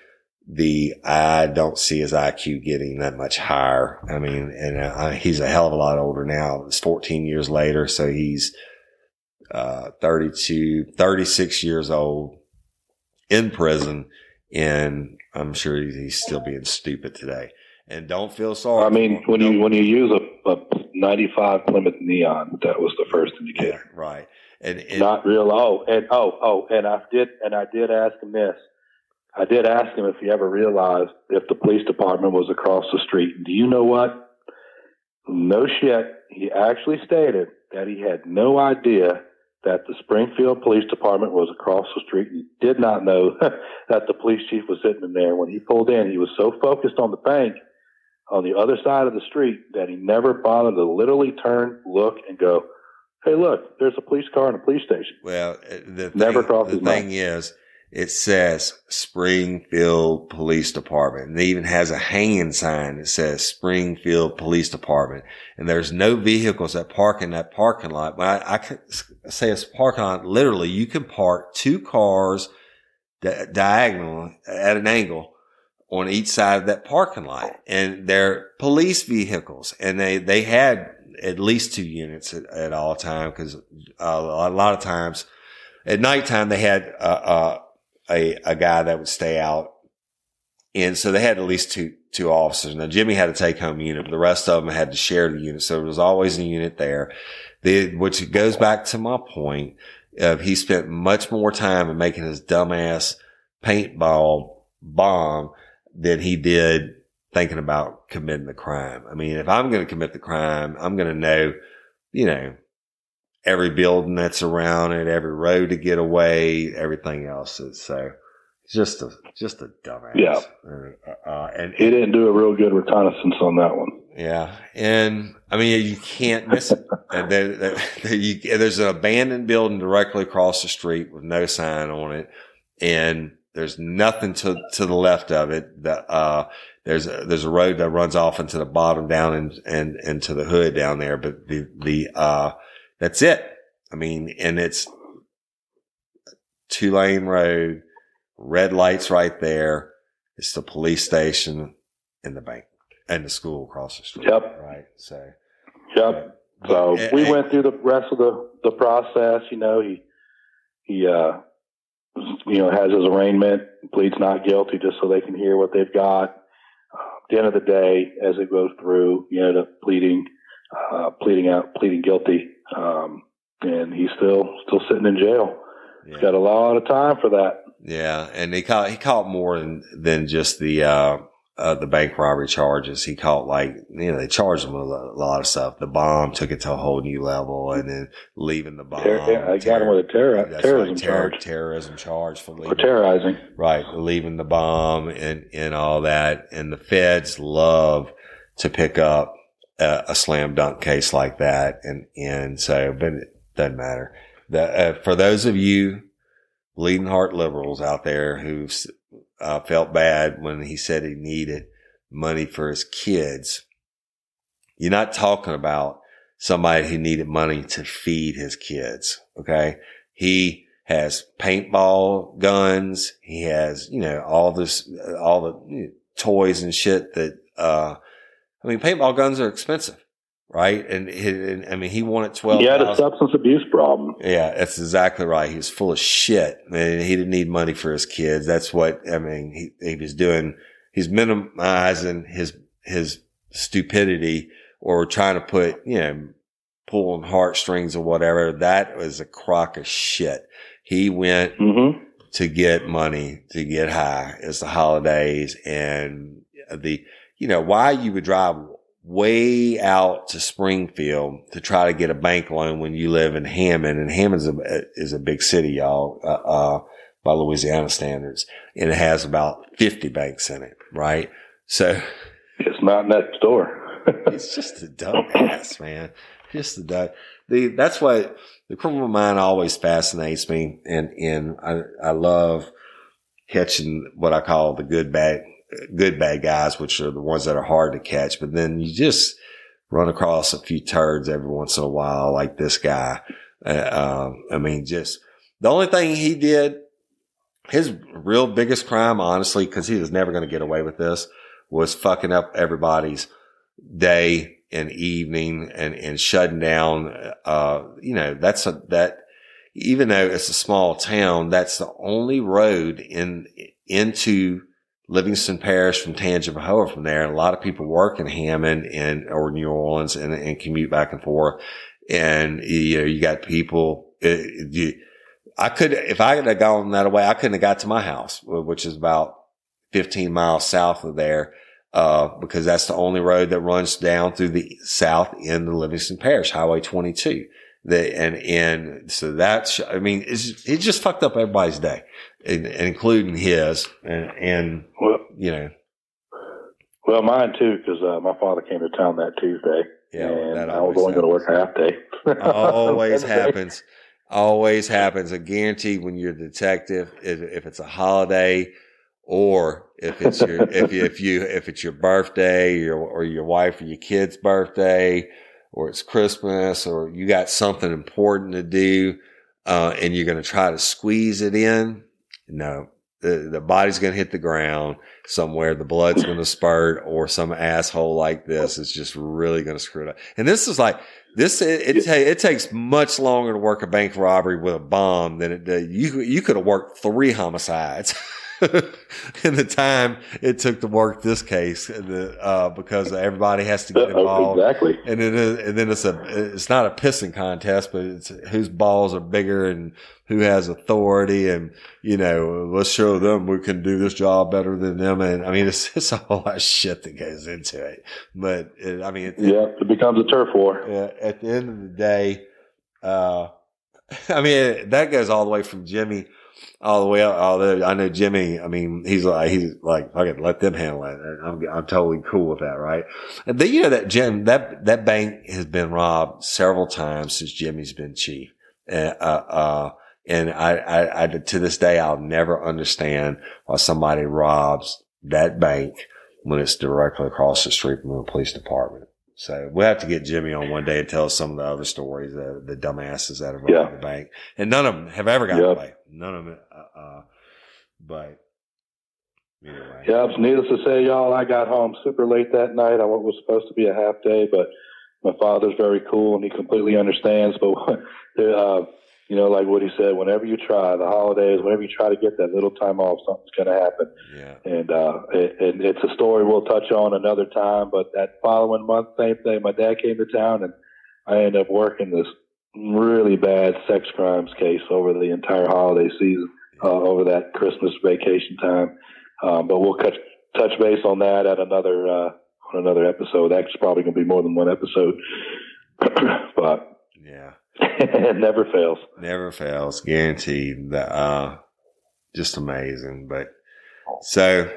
the I don't see his IQ getting that much higher. I mean, and uh, he's a hell of a lot older now. It's 14 years later, so he's uh, 32, 36 years old in prison, and I'm sure he's still being stupid today. And don't feel sorry. I mean, when you when you use a, a 95 Plymouth Neon, that was the first indicator. right. And, and Not real. Oh, and oh, oh, and I did, and I did ask him this. I did ask him if he ever realized if the police department was across the street. Do you know what? No shit. He actually stated that he had no idea that the Springfield Police Department was across the street. He did not know that the police chief was sitting in there. When he pulled in, he was so focused on the bank on the other side of the street that he never bothered to literally turn, look, and go, "Hey, look, there's a police car and a police station." Well, the Never thing, crossed the his thing mind. is, it says Springfield Police Department, and it even has a hanging sign that says Springfield Police Department. And there's no vehicles that park in that parking lot. When I, I say it's a parking lot, literally, you can park two cars di- diagonal at an angle on each side of that parking lot, and they're police vehicles, and they they had at least two units at, at all time because uh, a lot of times at nighttime they had uh, uh, a a guy that would stay out, and so they had at least two two officers. Now Jimmy had a take home unit, but the rest of them had to share the unit, so there was always a unit there. The, which goes back to my point of he spent much more time in making his dumbass paintball bomb than he did thinking about committing the crime. I mean, if I'm going to commit the crime, I'm going to know, you know, every building that's around it, every road to get away, everything else. is So just a, just a dumbass. Yeah. Uh, uh, and, He didn't do a real good reconnaissance on that one. yeah, and I mean you can't miss it. And there, there, there you, there's an abandoned building directly across the street with no sign on it, and there's nothing to to the left of it. The, uh, there's a, there's a road that runs off into the bottom down and and into the hood down there, but the the uh, that's it. I mean, and it's two lane road, red lights right there. It's the police station and the bank and the school across the street. Yep. Right. So. Yep. So Eh, we eh, went through the rest of the, the process. You know, he, he, uh, you know, has his arraignment, pleads not guilty just so they can hear what they've got. Uh, at the end of the day, as it goes through, you end up pleading, uh, pleading out, pleading guilty. Um, and he's still, still sitting in jail. Yeah. He's got a lot of time for that. Yeah, and he caught he caught more than than just the uh uh, the bank robbery charges. He caught like, you know, they charged him with a lot of stuff. The bomb took it to a whole new level and then leaving the bomb. Yeah, I got him with a terror- terrorism right, terror- charge terrorism charge for for leaving. terrorizing. Right, leaving the bomb and, and all that. And the feds love to pick up a, a slam dunk case like that. And, and so, but it doesn't matter. Uh, for those of you bleeding heart liberals out there who uh, felt bad when he said he needed money for his kids, you're not talking about somebody who needed money to feed his kids. Okay. He has paintball guns. He has, you know, all this, all the you know, toys and shit that, uh, I mean, paintball guns are expensive, right? And, and I mean, he wanted 12. He had a substance abuse problem. Yeah, that's exactly right. He was full of shit. and he didn't need money for his kids. That's what, I mean, he, he was doing, he's minimizing his, his stupidity or trying to put, you know, pulling heartstrings or whatever. That was a crock of shit. He went Mm-hmm. to get money, to get high. It's the holidays and the, you know, why you would drive way out to Springfield to try to get a bank loan when you live in Hammond and Hammond's a, is a big city, y'all, uh, uh, by Louisiana standards and it has about 50 banks in it, right? So It's not next door. it's just a dumbass, man. Just a dumb. The, that's what the criminal mind always fascinates me. And, and I, I love catching what I call the good bad, good bad guys, which are the ones that are hard to catch. But then you just run across a few turds every once in a while, like this guy. Uh, um, I mean, just the only thing he did, his real biggest crime, honestly, cause he was never going to get away with this was fucking up everybody's day and evening and, and shutting down, uh, you know, that's a, that, even though it's a small town, that's the only road in, into Livingston Parish from Tangipahoa from there. A lot of people work in Hammond and, or New Orleans and, and commute back and forth. And, you know, you got people, it, you, I could, if I had gone that way, I couldn't have got to my house, which is about 15 miles south of there uh, because that's the only road that runs down through the south end of Livingston Parish, Highway 22. The, and, and so that's, I mean, it's, it just fucked up everybody's day, and, including his. And, and, well, you know, well, mine too, because uh, my father came to town that Tuesday, yeah, and that I was only going to work half day. always happens. Always happens. I guarantee when you're a detective, if, if it's a holiday or if it's your, if you, if you, if it's your birthday or, or your wife or your kid's birthday or it's Christmas or you got something important to do, uh, and you're going to try to squeeze it in. No, the, the body's going to hit the ground somewhere. The blood's going to spurt or some asshole like this is just really going to screw it up. And this is like, this, it, it, ta- it takes much longer to work a bank robbery with a bomb than it did. You, you could have worked three homicides. in the time it took to work this case, the, uh, because everybody has to get involved. exactly. And then, and then it's a, it's not a pissing contest, but it's whose balls are bigger and who has authority. And, you know, let's show them we can do this job better than them. And I mean, it's, it's a whole lot of shit that goes into it. But it, I mean, it, Yeah, it becomes a turf war. uh, at the end of the day, uh, I mean, that goes all the way from Jimmy all the way up. Although I know Jimmy, I mean, he's like, he's like, fucking let them handle it. I'm, I'm totally cool with that. Right. And then, you know, that Jim, that, that bank has been robbed several times since Jimmy's been chief. Uh, uh, uh and I, I, I, to this day, I'll never understand why somebody robs that bank when it's directly across the street from the police department. So we'll have to get Jimmy on one day and tell us some of the other stories, the, the dumbasses that have robbed Yeah. the bank. And none of them have ever gotten Yep. away. None of them, uh, uh, but anyway. So needless to say, y'all, I got home super late that night. I was supposed to be a half day, but my father's very cool and he completely understands. But uh, you know, like what he said, whenever you try the holidays, whenever you try to get that little time off, something's going to happen. Yeah. And uh, it, and it's a story we'll touch on another time. But that following month, same thing. My dad came to town, and I ended up working this really bad sex crimes case over the entire holiday season, uh, over that Christmas vacation time. Um, but we'll catch touch base on that at another uh, on another episode. That's probably going to be more than one episode, but Yeah. It never fails. Never fails, guaranteed. The, uh, just amazing. But so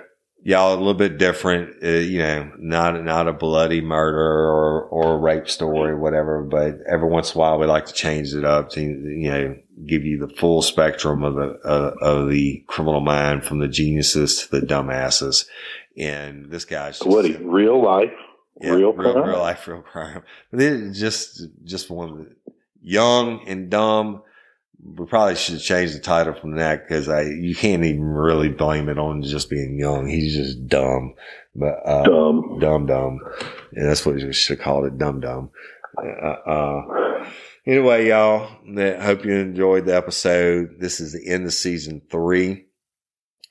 y'all a little bit different, uh, you know, not not a bloody murder or or a rape story, whatever. But every once in a while, we like to change it up to you know give you the full spectrum of the uh, of the criminal mind, from the geniuses to the dumbasses. And this guy's just, Woody, real life, yeah, real crime. real life, real crime. But it just, just one of the young and dumb. We probably should change the title from that because I, you can't even really blame it on just being young. He's just dumb, but, uh, Dumb. dumb, dumb. And that's what we should have called it, dumb, dumb. Uh, uh, anyway, y'all, I hope you enjoyed the episode. This is the end of season three.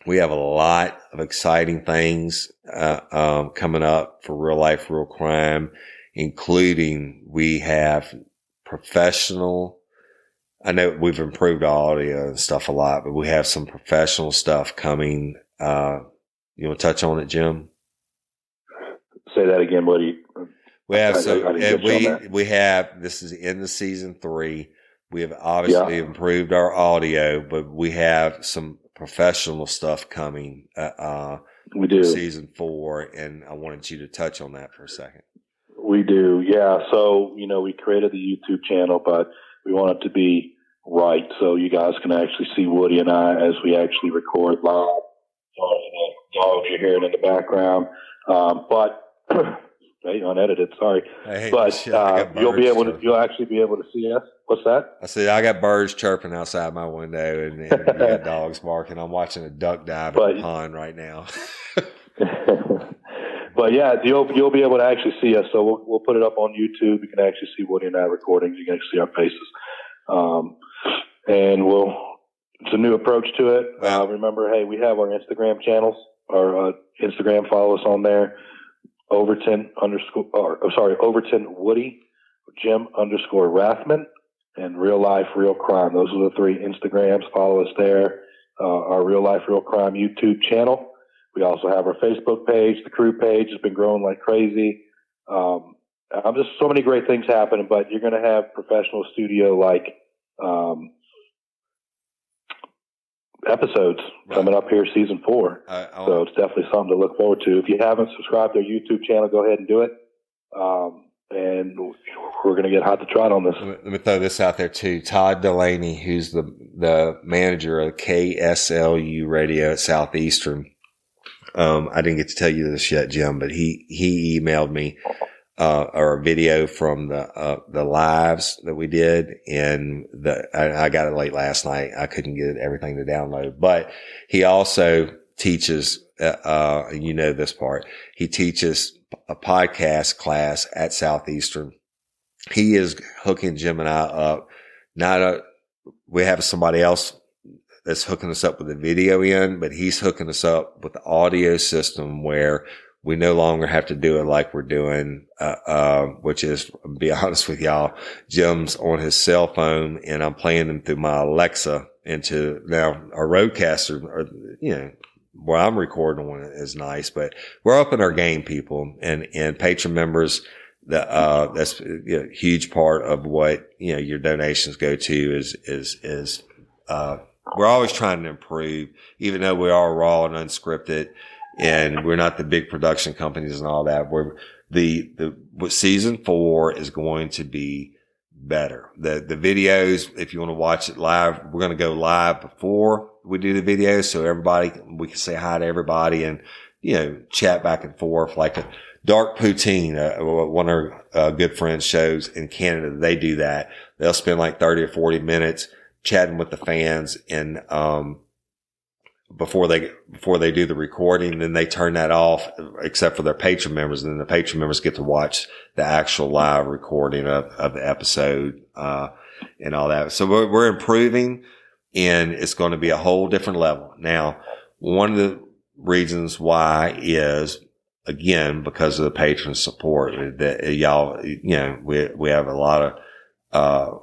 We have a lot of exciting things uh, um, coming up for real life, real crime, including we have professional. I know we've improved our audio and stuff a lot, but we have some professional stuff coming. Uh, you want to touch on it, Jim? Say that again, Woody. We have I- so I didn't catch we we have this is in the season three. We have obviously improved our audio, but we have some professional stuff coming uh, uh We do. season four, and I wanted you to touch on that for a second. We do, yeah. So, you know, we created the YouTube channel, but we want it to be right so you guys can actually see Woody and I as we actually record live. Sorry for the dogs you're hearing in the background. Um, but, hey, unedited, sorry. But shit, uh, you'll be able to, you'll actually be able to see us. What's that? I said I got birds chirping outside my window, and, and got dogs barking. I'm watching a duck dive in But- the pond right now. but yeah, you'll you'll be able to actually see us. So we'll we'll put it up on YouTube. You can actually see Woody and I recording. You can actually see our faces. Um, and we'll it's a new approach to it. Wow. Uh, remember, hey, we have our Instagram channels. Our uh, Instagram follow us on there. Overton underscore or oh, sorry, Overton Woody, Jim underscore Rathman, and Real Life Real Crime. Those are the three Instagrams. Follow us there. Uh, our Real Life Real Crime YouTube channel. We also have our Facebook page. The Krewe page has been growing like crazy. Um, I'm just so many great things happening, but you're going to have professional studio like um, episodes Right. coming up here, season four. So it's definitely something to look forward to. If you haven't subscribed to our YouTube channel, go ahead and do it. Um, and we're going to get hot to trot on this. Let me, let me throw this out there too. Todd Delaney, who's the the manager of KSLU Radio at Southeastern. Um, I didn't get to tell you this yet, Jim, but he he emailed me uh, or a video from the uh, the lives that we did, and the I, I got it late last night. I couldn't get everything to download, but he also teaches. Uh, uh, you know this part. He teaches a podcast class at Southeastern he is hooking Jim and I up. Not a, we have somebody else that's hooking us up with the video in, but he's hooking us up with the audio system where we no longer have to do it like we're doing, uh, uh, which is, be honest with y'all, Jim's on his cell phone and I'm playing them through my Alexa into now our RODECaster, or, you know, where I'm recording one is nice, but we're up in our game people. And, and Patreon members, that uh that's you know, a huge part of what you know your donations go to is is is uh we're always trying to improve even though we are raw and unscripted and we're not the big production companies and all that. We're the the season four is going to be better. The the videos if you want to watch it live we're going to go live before we do the videos so everybody we can say hi to everybody and you know chat back and forth like a Dark Poutine, uh, one of our uh, good friends shows in Canada, they do that. They'll spend like 30 or 40 minutes chatting with the fans and, um, before they, before they do the recording, then they turn that off except for their Patreon members. And then the Patreon members get to watch the actual live recording of, of the episode, uh, and all that. So we're, we're improving and it's going to be a whole different level. Now, one of the reasons why is again because of the Patreon support that y'all you know we we have a lot of uh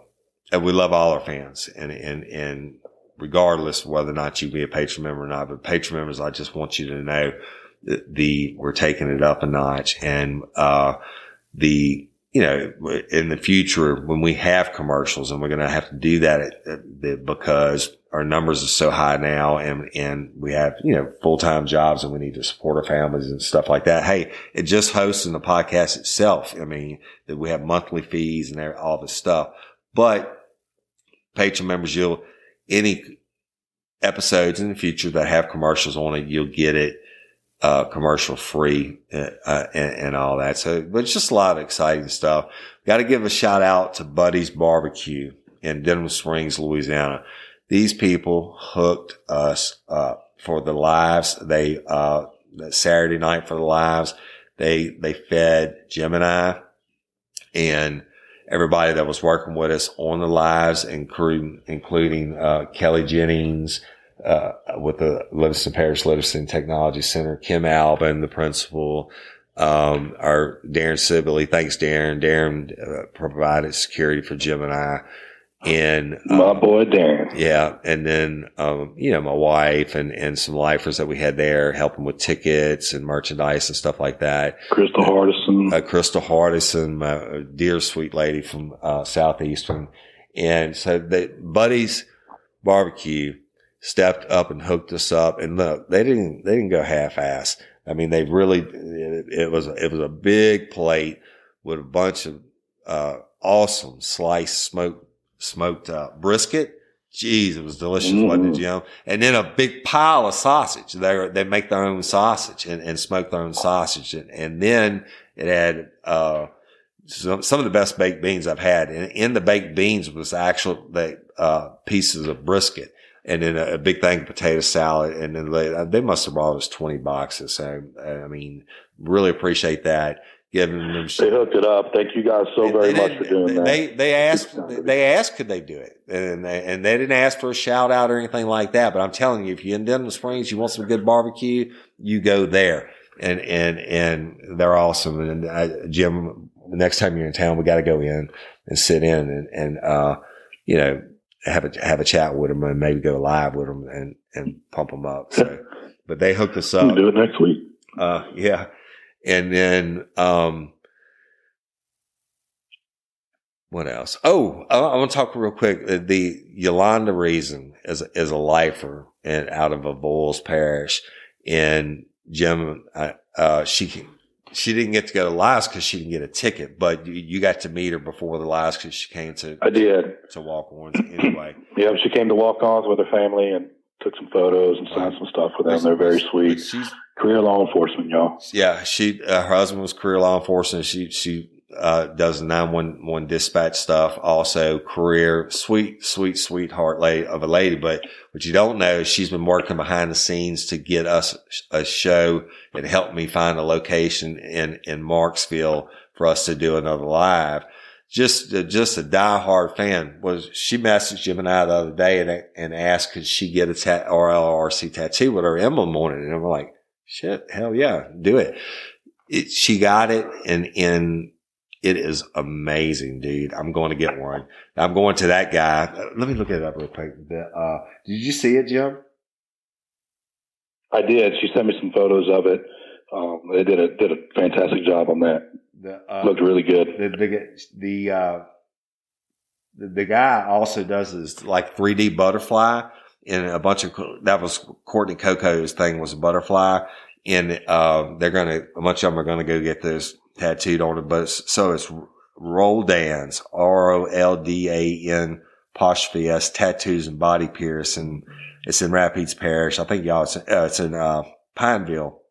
and we love all our fans and and and regardless whether or not you be a Patreon member or not but Patreon members I just want you to know the, the we're taking it up a notch and, uh, the, you know, in the future when we have commercials and we're going to have to do that because our numbers are so high now and, and we have, you know, full-time jobs and we need to support our families and stuff like that. Hey, it just hosts hosting the podcast itself. I mean, that we have monthly fees and all this stuff, but Patreon members, you'll, any episodes in the future that have commercials on it, you'll get it uh, commercial free uh, uh, and, and, all that. So, but it's just a lot of exciting stuff. Got to give a shout out to Buddy's Barbecue in Denham Springs, Louisiana. These people hooked us up for the lives. They, uh, Saturday night for the lives, they, they fed Jim and and everybody that was working with us on the lives, including, including, uh, Kelly Jennings, uh, with the Livingston Parish Literacy and Technology Center, Kim Albin, the principal, um, our Darren Sibley. Thanks, Darren. Darren uh, provided security for Jim and I. And um, my boy Darren. Yeah. And then, um, you know, my wife and, and some lifers that we had there helping with tickets and merchandise and stuff like that. Krystal Hardison. Uh, Krystal Hardison, my dear sweet lady from, uh, Southeastern. And so the Buddy's Barbecue stepped up and hooked us up. And look, they didn't, they didn't go half ass. I mean, they really, it, it, was, it was a big plate with a bunch of, uh, awesome sliced smoked, smoked, uh, brisket. Jeez, it was delicious, mm. wasn't it, mm. Jim? And then a big pile of sausage. They they make their own sausage and, and smoke their own sausage. And, and then it had, uh, some, some of the best baked beans I've had. And in the baked beans was actual, the, uh, pieces of brisket and then a, big thing of potato salad. And then they, they must have brought us 20 boxes. So, I mean, really appreciate that. Giving them, they hooked it up. Thank you guys so very much for doing that. They, they asked, they asked, could they do it? And they, and they didn't ask for a shout out or anything like that. But I'm telling you, if you're in Denham Springs, you want some good barbecue, you go there. And, and, and they're awesome. And uh, Jim, the next time you're in town, we got to go in and sit in and, and, uh, you know, have a have a chat with them and maybe go live with them and and pump them up. So, but they hooked us up. We'll do it next week. Uh, yeah, and then um, what else? Oh, I, I want to talk real quick. The Yolanda reason is is a lifer and out of Avoyelles Parish, and Jim, uh, uh, she she didn't get to go to Lives because she didn't get a ticket, but you, you got to meet her before the Lives because she came to. I did to walk on anyway. yeah, she came to walk ons with her family and took some photos and signed some stuff with them. They're very sweet. She's career law enforcement, y'all. Yeah, she uh, her husband was career law enforcement. She she uh, does 911 dispatch stuff. Also career, sweet, sweet, sweetheart lady of a lady. But what you don't know is she's been working behind the scenes to get us a show and help me find a location in, in Marksville for us to do another live. Just, uh, just a diehard fan was she messaged Jim and I the other day and, and asked could she get a tat, RLRC tattoo with her emblem on it. And I'm like, shit, hell yeah, do it. it she got it and, and it is amazing, dude. I'm going to get one. I'm going to that guy. Let me look it up real quick. Uh, did you see it, Jim? I did. She sent me some photos of it. Um, they did a did a fantastic job on that. The, uh, Looked really good. The the the, uh, the, the guy also does this like 3D butterfly and a bunch of that was Courtney Coco's thing was a butterfly and uh, they're gonna a bunch of them are gonna go get this tattooed on it, but it's, so it's Roldan's, R-O-L-D-A-N apostrophe S tattoos and body pierce. And it's in Rapides Parish. I think y'all, it's, uh, it's in, uh, Pineville,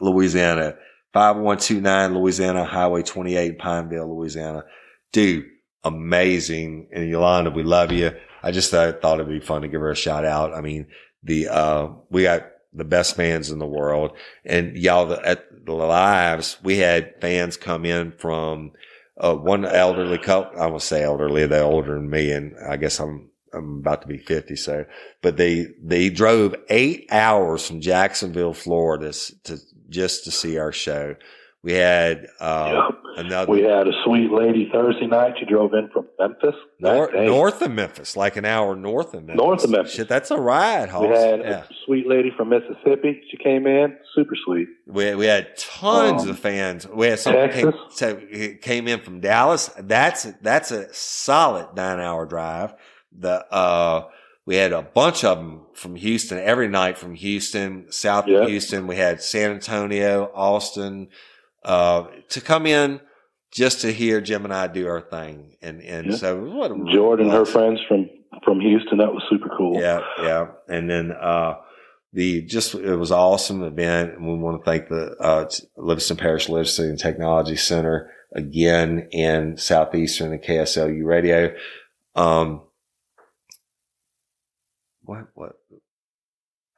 Louisiana, 5129 Louisiana Highway 28, Pineville, Louisiana. Dude, amazing. And Yolanda, we love you. I just thought, thought it'd be fun to give her a shout out. I mean, the, uh, we got the best fans in the world. And y'all, at the lives, we had fans come in from uh, one elderly couple. I will say elderly, they're older than me, and I guess I'm I'm about to be 50. So, but they they drove eight hours from Jacksonville, Florida, to just to see our show. We had uh, another We had a sweet lady Thursday night. She drove in from Memphis. north, north of Memphis, like an hour north of Memphis. North of Memphis. Shit, that's a ride, Hoss. We had yeah. a sweet lady from Mississippi. She came in, super sweet. We, we had tons Um, of fans. We had someone came, Texas. so it came in from Dallas. That's that's a solid nine hour drive. The uh, we had a bunch of them from Houston every night from Houston, south Yeah. of Houston. We had San Antonio, Austin, uh, to come in just to hear Jim and I do our thing. And and Yeah. so what a Jordan, her friends from from Houston. That was super cool. Yeah, yeah. And then uh the just it was an awesome event and we want to thank the uh Livingston Parish Literacy and Technology Center again in Southeastern and KSLU radio. Um what what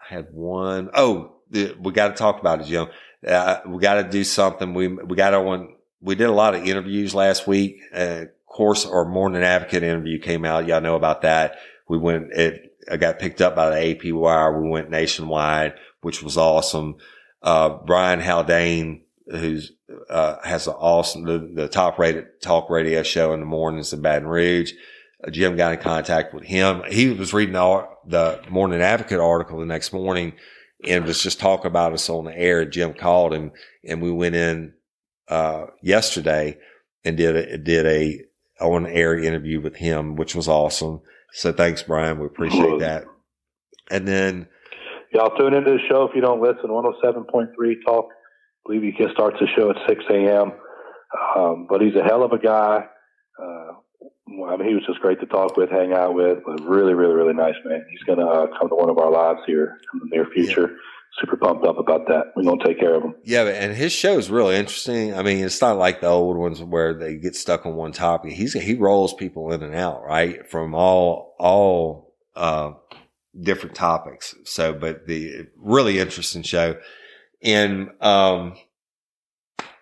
I had one oh we got to talk about it, Jim. Uh, we got to do something. We we got one. We did a lot of interviews last week. Uh, course, our morning advocate interview came out. Y'all know about that. We went. It I got picked up by the AP Wire. We went nationwide, which was awesome. Uh, Brian Haldane, who's uh, has an awesome the, the top rated talk radio show in the mornings in Baton Rouge. Jim got in contact with him. He was reading the, the Morning Advocate article the next morning and was just talking about us on the air. Jim called him and we went in, uh, yesterday and did a, did a on air interview with him, which was awesome. So thanks, Brian. We appreciate that. And then, Y'all tune into the show if you don't listen. 107.3 Talk. I believe he starts the show at 6 a.m. Um, but he's a hell of a guy. Uh, I mean, he was just great to talk with, hang out with. But really, really, really nice man. He's going to uh, come to one of our lives here in the near future. Super pumped up about that. We're going to take care of him. yeah, and his show is really interesting. I mean, it's not like the old ones where they get stuck on one topic. He's, he rolls people in and out, right? From all, all, uh, different topics. So, but the really interesting show. And, um,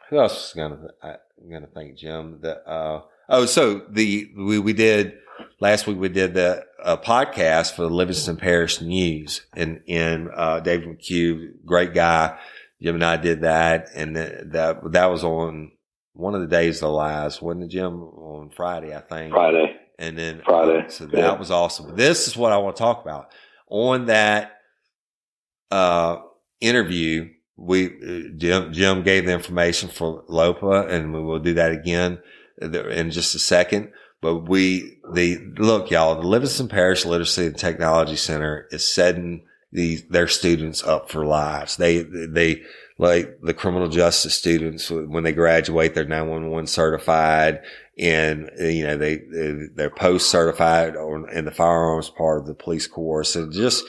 who else is gonna, I, I'm gonna thank Jim that, uh, oh, so the, we, we did, last week we did the, uh, podcast for the Livingston Parish News and, and, uh, David McHugh, great guy. Jim and I did that and that, that, that was on one of the days of the lives, wasn't it, Jim? On Friday, I think. Friday. And then Friday, so yeah. that was awesome. This is what I want to talk about. On that uh, interview, we uh, Jim Jim gave the information for Lopa, and we will do that again in just a second. But we the look, y'all, the Livingston Parish Literacy and Technology Center is setting these their students up for lives. They they like the criminal justice students when they graduate, they're 911 certified and you know they they're post certified in the firearms part of the police course and just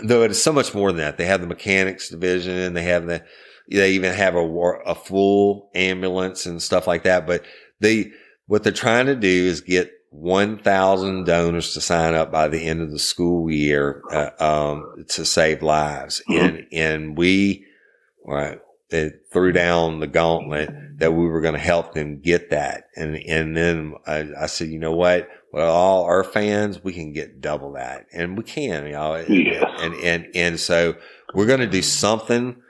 though it is so much more than that they have the mechanics division and they have the they even have a war, a full ambulance and stuff like that but they what they're trying to do is get 1,000 donors to sign up by the end of the school year uh, um, to save lives and and we right it threw down the gauntlet that we were going to help them get that. And, and then I, I said, you know what? Well, all our fans, we can get double that and we can, you know, Yes. and, and, and so we're going to do something.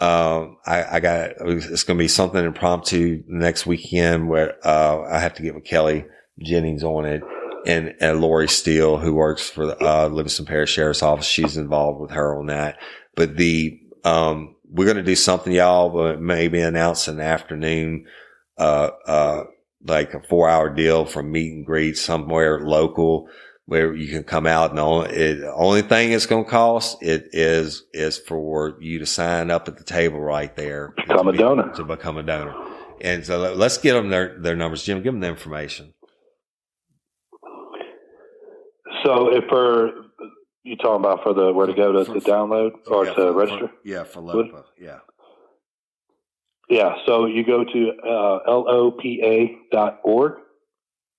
Um, I, I got, it's going to be something impromptu next weekend where, uh, I have to get with Kelly Jennings on it and, and Lori Steele, who works for the, uh, Livingston Parish Sheriff's Office. She's involved with her on that. But the, um, we're going to do something, y'all, but maybe announce the afternoon, uh, uh, like a four hour deal from meet and greet somewhere local where you can come out and the only, it, the only thing it's going to cost it is, is for you to sign up at the table right there. Become a be- donor. To become a donor. And so let- let's get them their, their numbers. Jim, give them the information. So if for you talking about for the where to go to, For- to download or Yeah, to for- register? yeah, for LOPA. Yeah. Yeah, so you go to uh, lopa dot org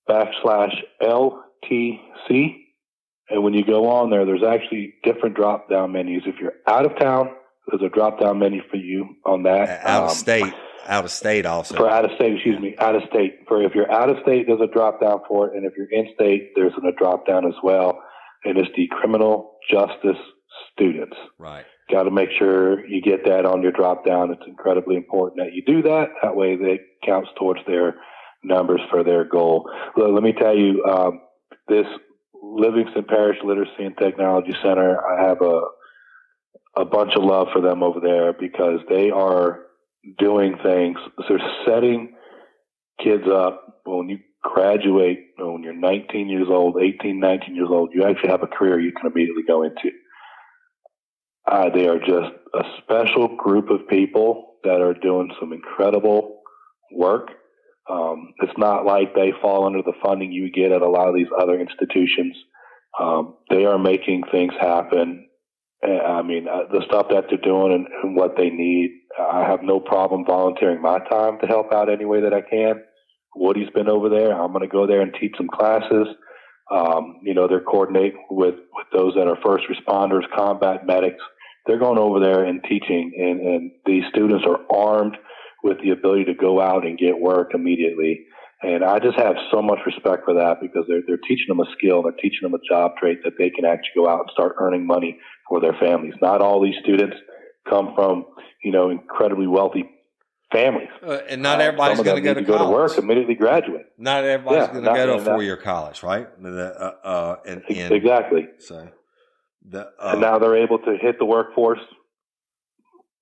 backslash LTC. And when you go on there, there's actually different drop down menus. If you're out of town, there's a drop down menu for you on that. Out of Um, state. Out of state also. For out of state, excuse me, out of state. For if you're out of state, there's a drop down for it. And if you're in state, there's a drop down as well. And it's the criminal justice students. right. got to make sure you get that on your drop down. It's incredibly important that you do that. That way, it counts towards their numbers for their goal. Let me tell you, um, this Livingston Parish Literacy and Technology Center, I have a a bunch of love for them over there because they are doing things. They're setting kids up when you graduate, when you're 19 years old, 18, 19 years old, you actually have a career you can immediately go into. Uh, they are just a special group of people that are doing some incredible work. Um, it's not like they fall under the funding you get at a lot of these other institutions. Um, they are making things happen. I mean, uh, the stuff that they're doing and, and, what they need, I have no problem volunteering my time to help out any way that I can. Woody's been over there. I'm going to go there and teach some classes. Um, you know, they're coordinating with, with those that are first responders, combat medics. They're going over there and teaching, and, and these students are armed with the ability to go out and get work immediately. And I just have so much respect for that because they're, they're teaching them a skill, they're teaching them a job trait that they can actually go out and start earning money for their families. Not all these students come from, you know, incredibly wealthy families. Uh, and not uh, everybody's going to go to, go to work, immediately graduate. Not everybody's yeah, going to go to a four year college, right? Uh, uh, and, and, exactly. So, the, and uh, now they're able to hit the workforce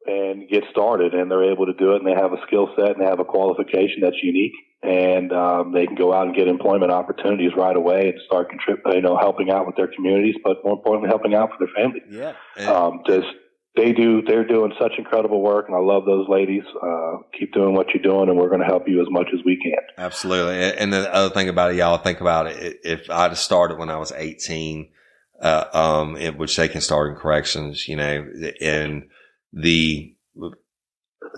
and get started, and they're able to do it, and they have a skill set and they have a qualification that's unique, and um, they can go out and get employment opportunities right away and start contributing, you know, helping out with their communities, but more importantly, helping out for their family. Yeah. Um, just they do they're doing such incredible work and i love those ladies uh, keep doing what you're doing and we're going to help you as much as we can absolutely and the other thing about it y'all think about it if i'd have started when i was 18 uh, um, in which they can start in corrections you know and the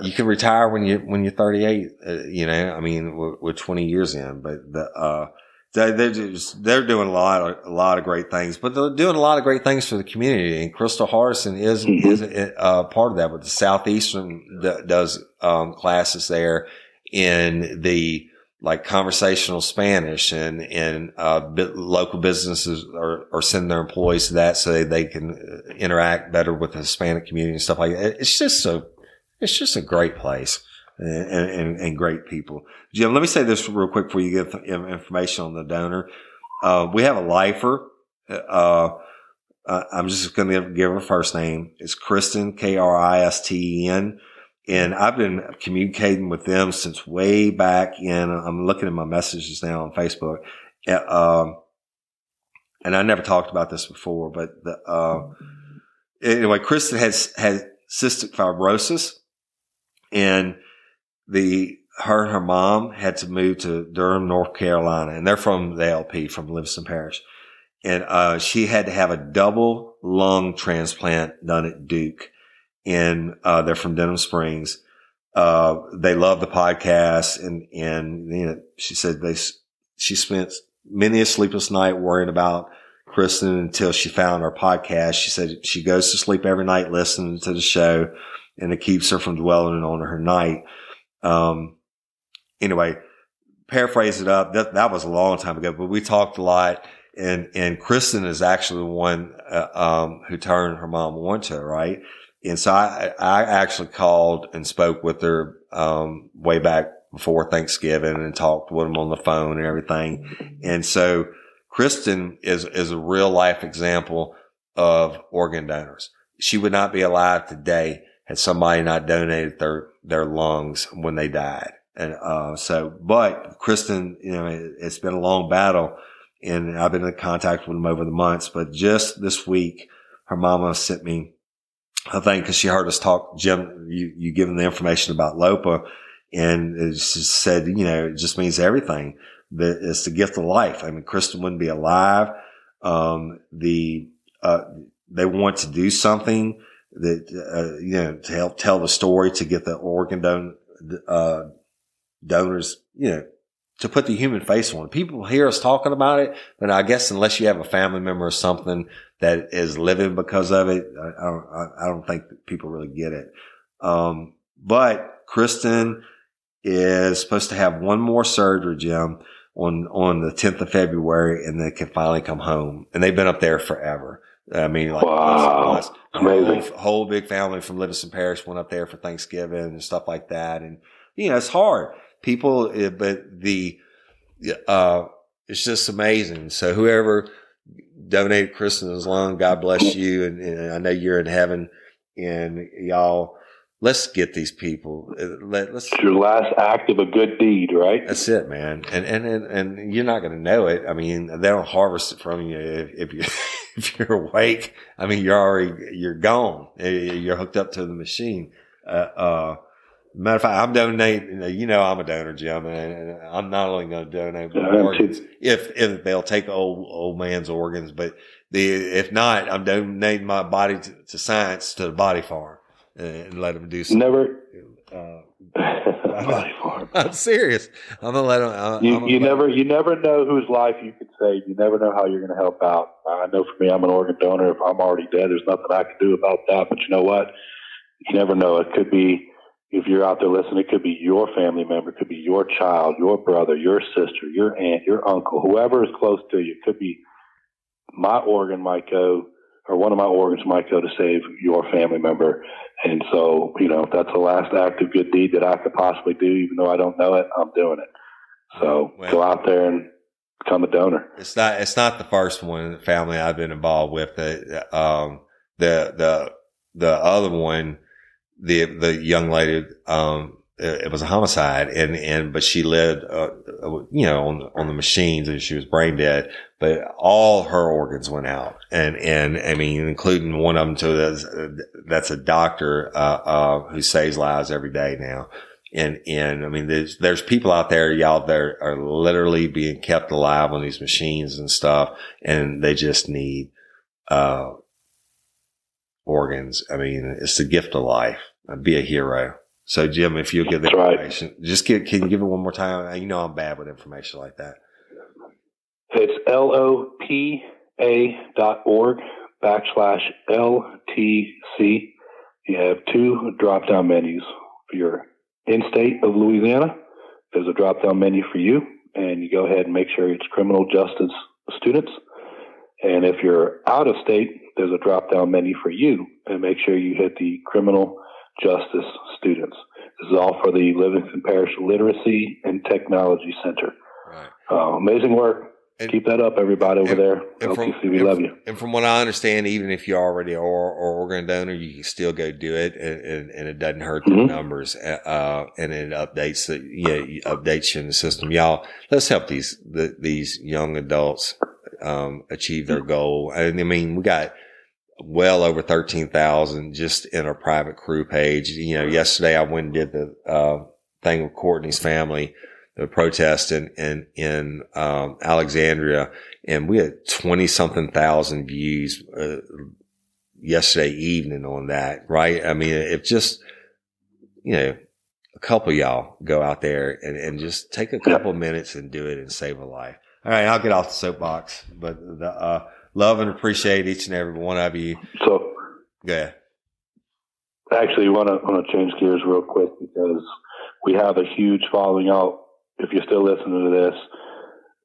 you can retire when you when you're 38 uh, you know i mean we're, we're 20 years in but the uh they're just, they're doing a lot of, a lot of great things, but they're doing a lot of great things for the community. And Krystal Hardison is, mm-hmm. is a, uh, part of that, but the Southeastern d- does, um, classes there in the, like conversational Spanish and, and, uh, local businesses are, are sending their employees to that so they, they can uh, interact better with the Hispanic community and stuff like that. It's just a, it's just a great place and, and, and, great people. Jim, let me say this real quick before you get information on the donor. Uh, we have a lifer. Uh, uh, I'm just going to give her first name. It's Kristen, K-R-I-S-T-E-N. And I've been communicating with them since way back in, I'm looking at my messages now on Facebook. Uh, and I never talked about this before, but the, uh, anyway, Kristen has, has cystic fibrosis and the her and her mom had to move to Durham, North Carolina, and they're from the LP from Livingston Parish. And uh, she had to have a double lung transplant done at Duke, and uh, they're from Denham Springs. Uh, they love the podcast, and and you know, she said they she spent many a sleepless night worrying about Kristen until she found our podcast. She said she goes to sleep every night listening to the show, and it keeps her from dwelling on her night. Um, anyway, paraphrase it up. That, that was a long time ago, but we talked a lot and, and Kristen is actually the one, uh, um, who turned her mom on to, right? And so I, I actually called and spoke with her, um, way back before Thanksgiving and talked with them on the phone and everything. And so Kristen is, is a real life example of organ donors. She would not be alive today had somebody not donated their, their lungs when they died. And, uh, so, but Kristen, you know, it, has been a long battle and I've been in contact with them over the months, but just this week, her mama sent me a think because she heard us talk, Jim, you, you given the information about LOPA and just said, you know, it just means everything that it's the gift of life. I mean, Kristen wouldn't be alive. Um, the, uh, they want to do something that, uh, you know, to help tell the story, to get the organ don- uh, donors, you know, to put the human face on. People hear us talking about it, but I guess unless you have a family member or something that is living because of it, I, I, I don't think people really get it. Um, but Kristen is supposed to have one more surgery, Jim, on, on the 10th of February and they can finally come home. And they've been up there forever. I mean, like Wow. us- us- amazing. Whole, whole big family from Livingston Parish went up there for Thanksgiving and stuff like that. And you know, it's hard. People, eh, but the uh, it's just amazing. So whoever donated Kristen's lung, God bless you, and, and I know you're in heaven. And y'all, let's get these people. eh, Let, let's It's your last act of a good deed, right? that's it, man. And and and, and you're not going to know it. I mean, they don't harvest it from you if, if you if you're awake. I mean, you're already you're gone. Eh, You're hooked up to the machine. Uh, uh, matter of fact, I'm donating. You know, I'm a donor, Jim, and I'm not only going to donate Yeah, organs if if they'll take old old man's organs, but the if not, I'm donating my body to, to science to the body farm and let them do Something. Never. Uh, Body farm. I'm serious. I'm gonna let them. I'm You, gonna you never you never know whose life you could save. You never know how you're going to help out. I know for me, I'm an organ donor. If I'm already dead, there's nothing I can do about that. But you know what? You never know. It could be if you're out there listening. It could be your family member. It could be your child, your brother, your sister, your aunt, your uncle, whoever is close to you. It could be my organ might go, or one of my organs might go to save your family member. And so, you know, if that's the last act of good deed that I could possibly do, even though I don't know it, I'm doing it. So Well- go out there and become a donor. It's not. It's not the first one in the family I've been involved with. The um the the the other one, the the young lady, um, it, was a homicide, and and but she lived, uh, uh, you know, on on the machines, and she was brain dead. But all her organs went out, and and I mean, including one of them too. That's that's a doctor uh, uh, who saves lives every day now. And, and I mean, there's, there's people out there, y'all, that are, are literally being kept alive on these machines and stuff. And they just need, uh, organs. I mean, it's the gift of life. Uh, be a hero. So Jim, if you'll give the That's right. information, just give, can you give it one more time? You know, I'm bad with information like that. It's L-O-P-A dot org backslash L-T-C. You have two drop-down menus for your in-state of Louisiana. There's a drop-down menu for you, and you go ahead and make sure it's criminal justice students. And if you're out of state, there's a drop-down menu for you, and make sure you hit the criminal justice students. This is all for the Livingston Parish Literacy and Technology Center. Right. Uh, amazing work. And- Keep that up, everybody over and- there. and from- we and love you. And from what I understand, even if you already are or organ donor, you can still go do it, and, and, it doesn't hurt the Mhm. numbers. Uh, and it updates the yeah, updates you in the system. Y'all, let's help these the, these young adults um, achieve their goal. And I mean, we got well over thirteen thousand just in our private crew page. You know, yesterday I went and did the uh, thing with Courtney's family. The protest in in, in um, Alexandria, and we had 20 something thousand views uh, yesterday evening on that, right? I mean, if just, you know, a couple y'all go out there and, and just take a couple minutes and do it and save a life. All right, I'll get off the soapbox, but the, uh, love and appreciate each and every one of you. So, Go ahead. actually, want to want to change gears real quick because we have a huge following out. If you're still listening to this,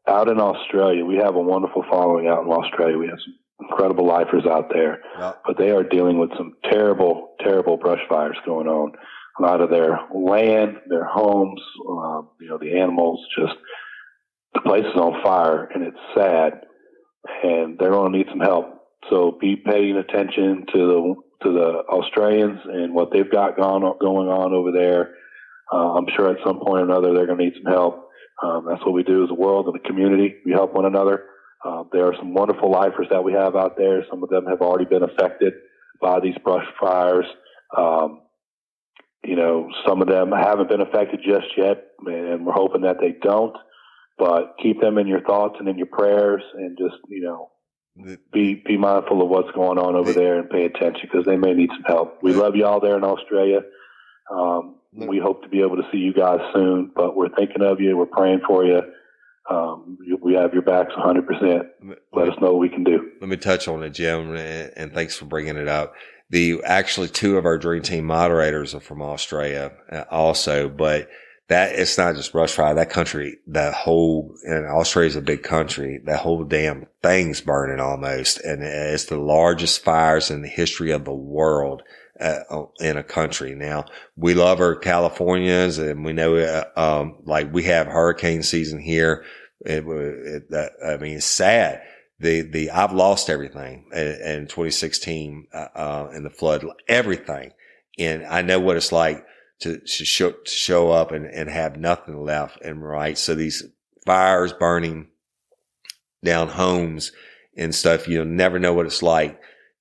out in Australia, we have a wonderful following out in Australia. We have some incredible lifers out there, Well, but they are dealing with some terrible, terrible brush fires going on. A lot of their land, their homes, uh, you know, the animals, just the place is on fire, and it's sad. And they're going to need some help. So be paying attention to the to the Australians and what they've got going on, going on over there. Uh, I'm sure at some point or another they're going to need some help. Um, that's what we do as a world and a community. We help one another. Uh, there are some wonderful lifers that we have out there. Some of them have already been affected by these brush fires. Um, you know, some of them haven't been affected just yet, and we're hoping that they don't. But keep them in your thoughts and in your prayers, and just you know, the- be be mindful of what's going on over there and pay attention because they may need some help. We love you all there in Australia. Um, we hope to be able to see you guys soon, but we're thinking of you. We're praying for you. Um, we have your backs 100%. Let us know what we can do. let me touch on it, Jim, and, and thanks for bringing it up. The actually two of our dream team moderators are from Australia uh, also, but that it's not just brush fire. That country, that whole, and Australia's a big country. That whole damn thing's burning almost. And it's the largest fires in the history of the world. Uh, in a country. Now we love our Californias and we know, uh, um, like we have hurricane season here. It, it, I mean, it's sad. The, the, I've lost everything in, in 2016, uh, uh, in the flood, everything. And I know what it's like to, to show, to show up and, and have nothing left and right. So these fires burning down homes and stuff, you'll never know what it's like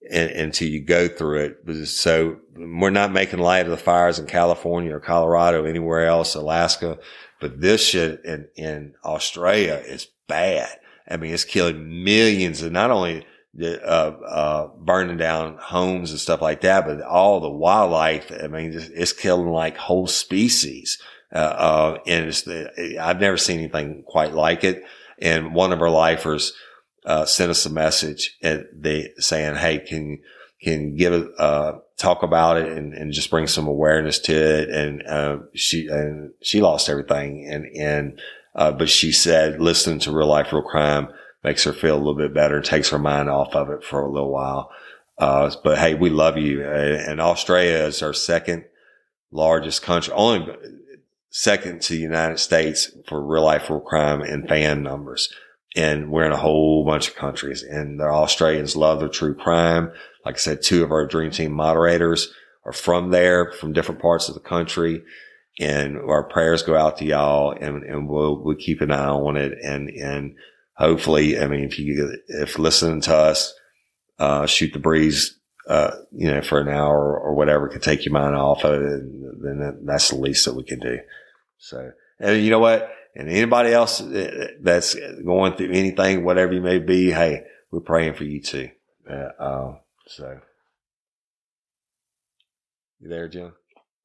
and, until you go through it. So we're not making light of the fires in California or Colorado, anywhere else, Alaska, but this shit in, in Australia is bad. I mean, it's killing millions and not only uh, uh, burning down homes and stuff like that, but all the wildlife. I mean, it's, it's killing like whole species. Uh, uh, and it's the, I've never seen anything quite like it. And one of our lifers, uh, sent us a message and they saying, Hey, can, can give it, uh, talk about it and, and just bring some awareness to it. And, uh, she, and she lost everything. And, and, uh, but she said, listening to real life, real crime, makes her feel a little bit better, takes her mind off of it for a little while. Uh, but hey, we love you. And Australia is our second largest country, only second to the United States for real life, real crime and fan numbers. And we're in a whole bunch of countries and the Australians love their true crime. Like I said, two of our dream team moderators are from there, from different parts of the country. And our prayers go out to y'all and, and we'll, we'll keep an eye on it. And, and hopefully, I mean, if you, if listening to us, uh, shoot the breeze, uh, you know, for an hour or whatever could take your mind off of it, then that's the least that we can do. So, and you know what? And anybody else that's going through anything, whatever you may be, hey, we're praying for you too. Uh, um, so, you there, Jim?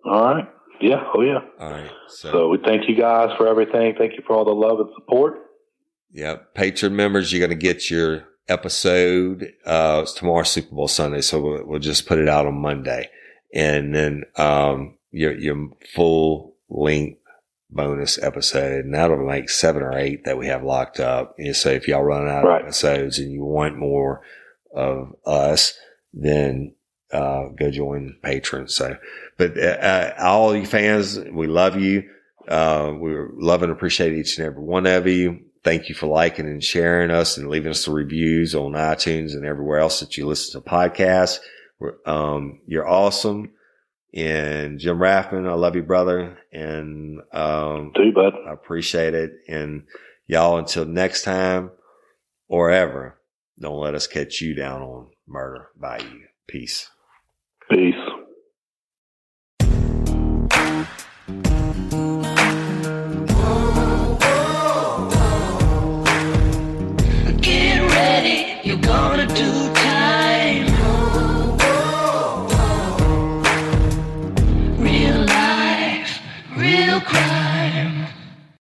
All right. Yeah. Oh, yeah. All right. So, so we thank you guys for everything. Thank you for all the love and support. Yeah. Patreon members, you're going to get your episode. Uh, it's tomorrow Super Bowl Sunday. So we'll, we'll, just put it out on Monday and then, um, your, your full length bonus episode and that'll make seven or eight that we have locked up. And so if y'all run out right. of episodes and you want more of us, then, uh, go join patrons. So, but, uh, uh, all you fans, we love you. Uh, we love and appreciate each and every one of you thank you for liking and sharing us and leaving us the reviews on iTunes and everywhere else that you listen to podcasts. Um, you're awesome. And Jim Raffman, I love you, brother. And, um, Do you, bud. I appreciate it. And y'all, until next time or ever, don't let us catch you down on murder by you. Peace. Peace.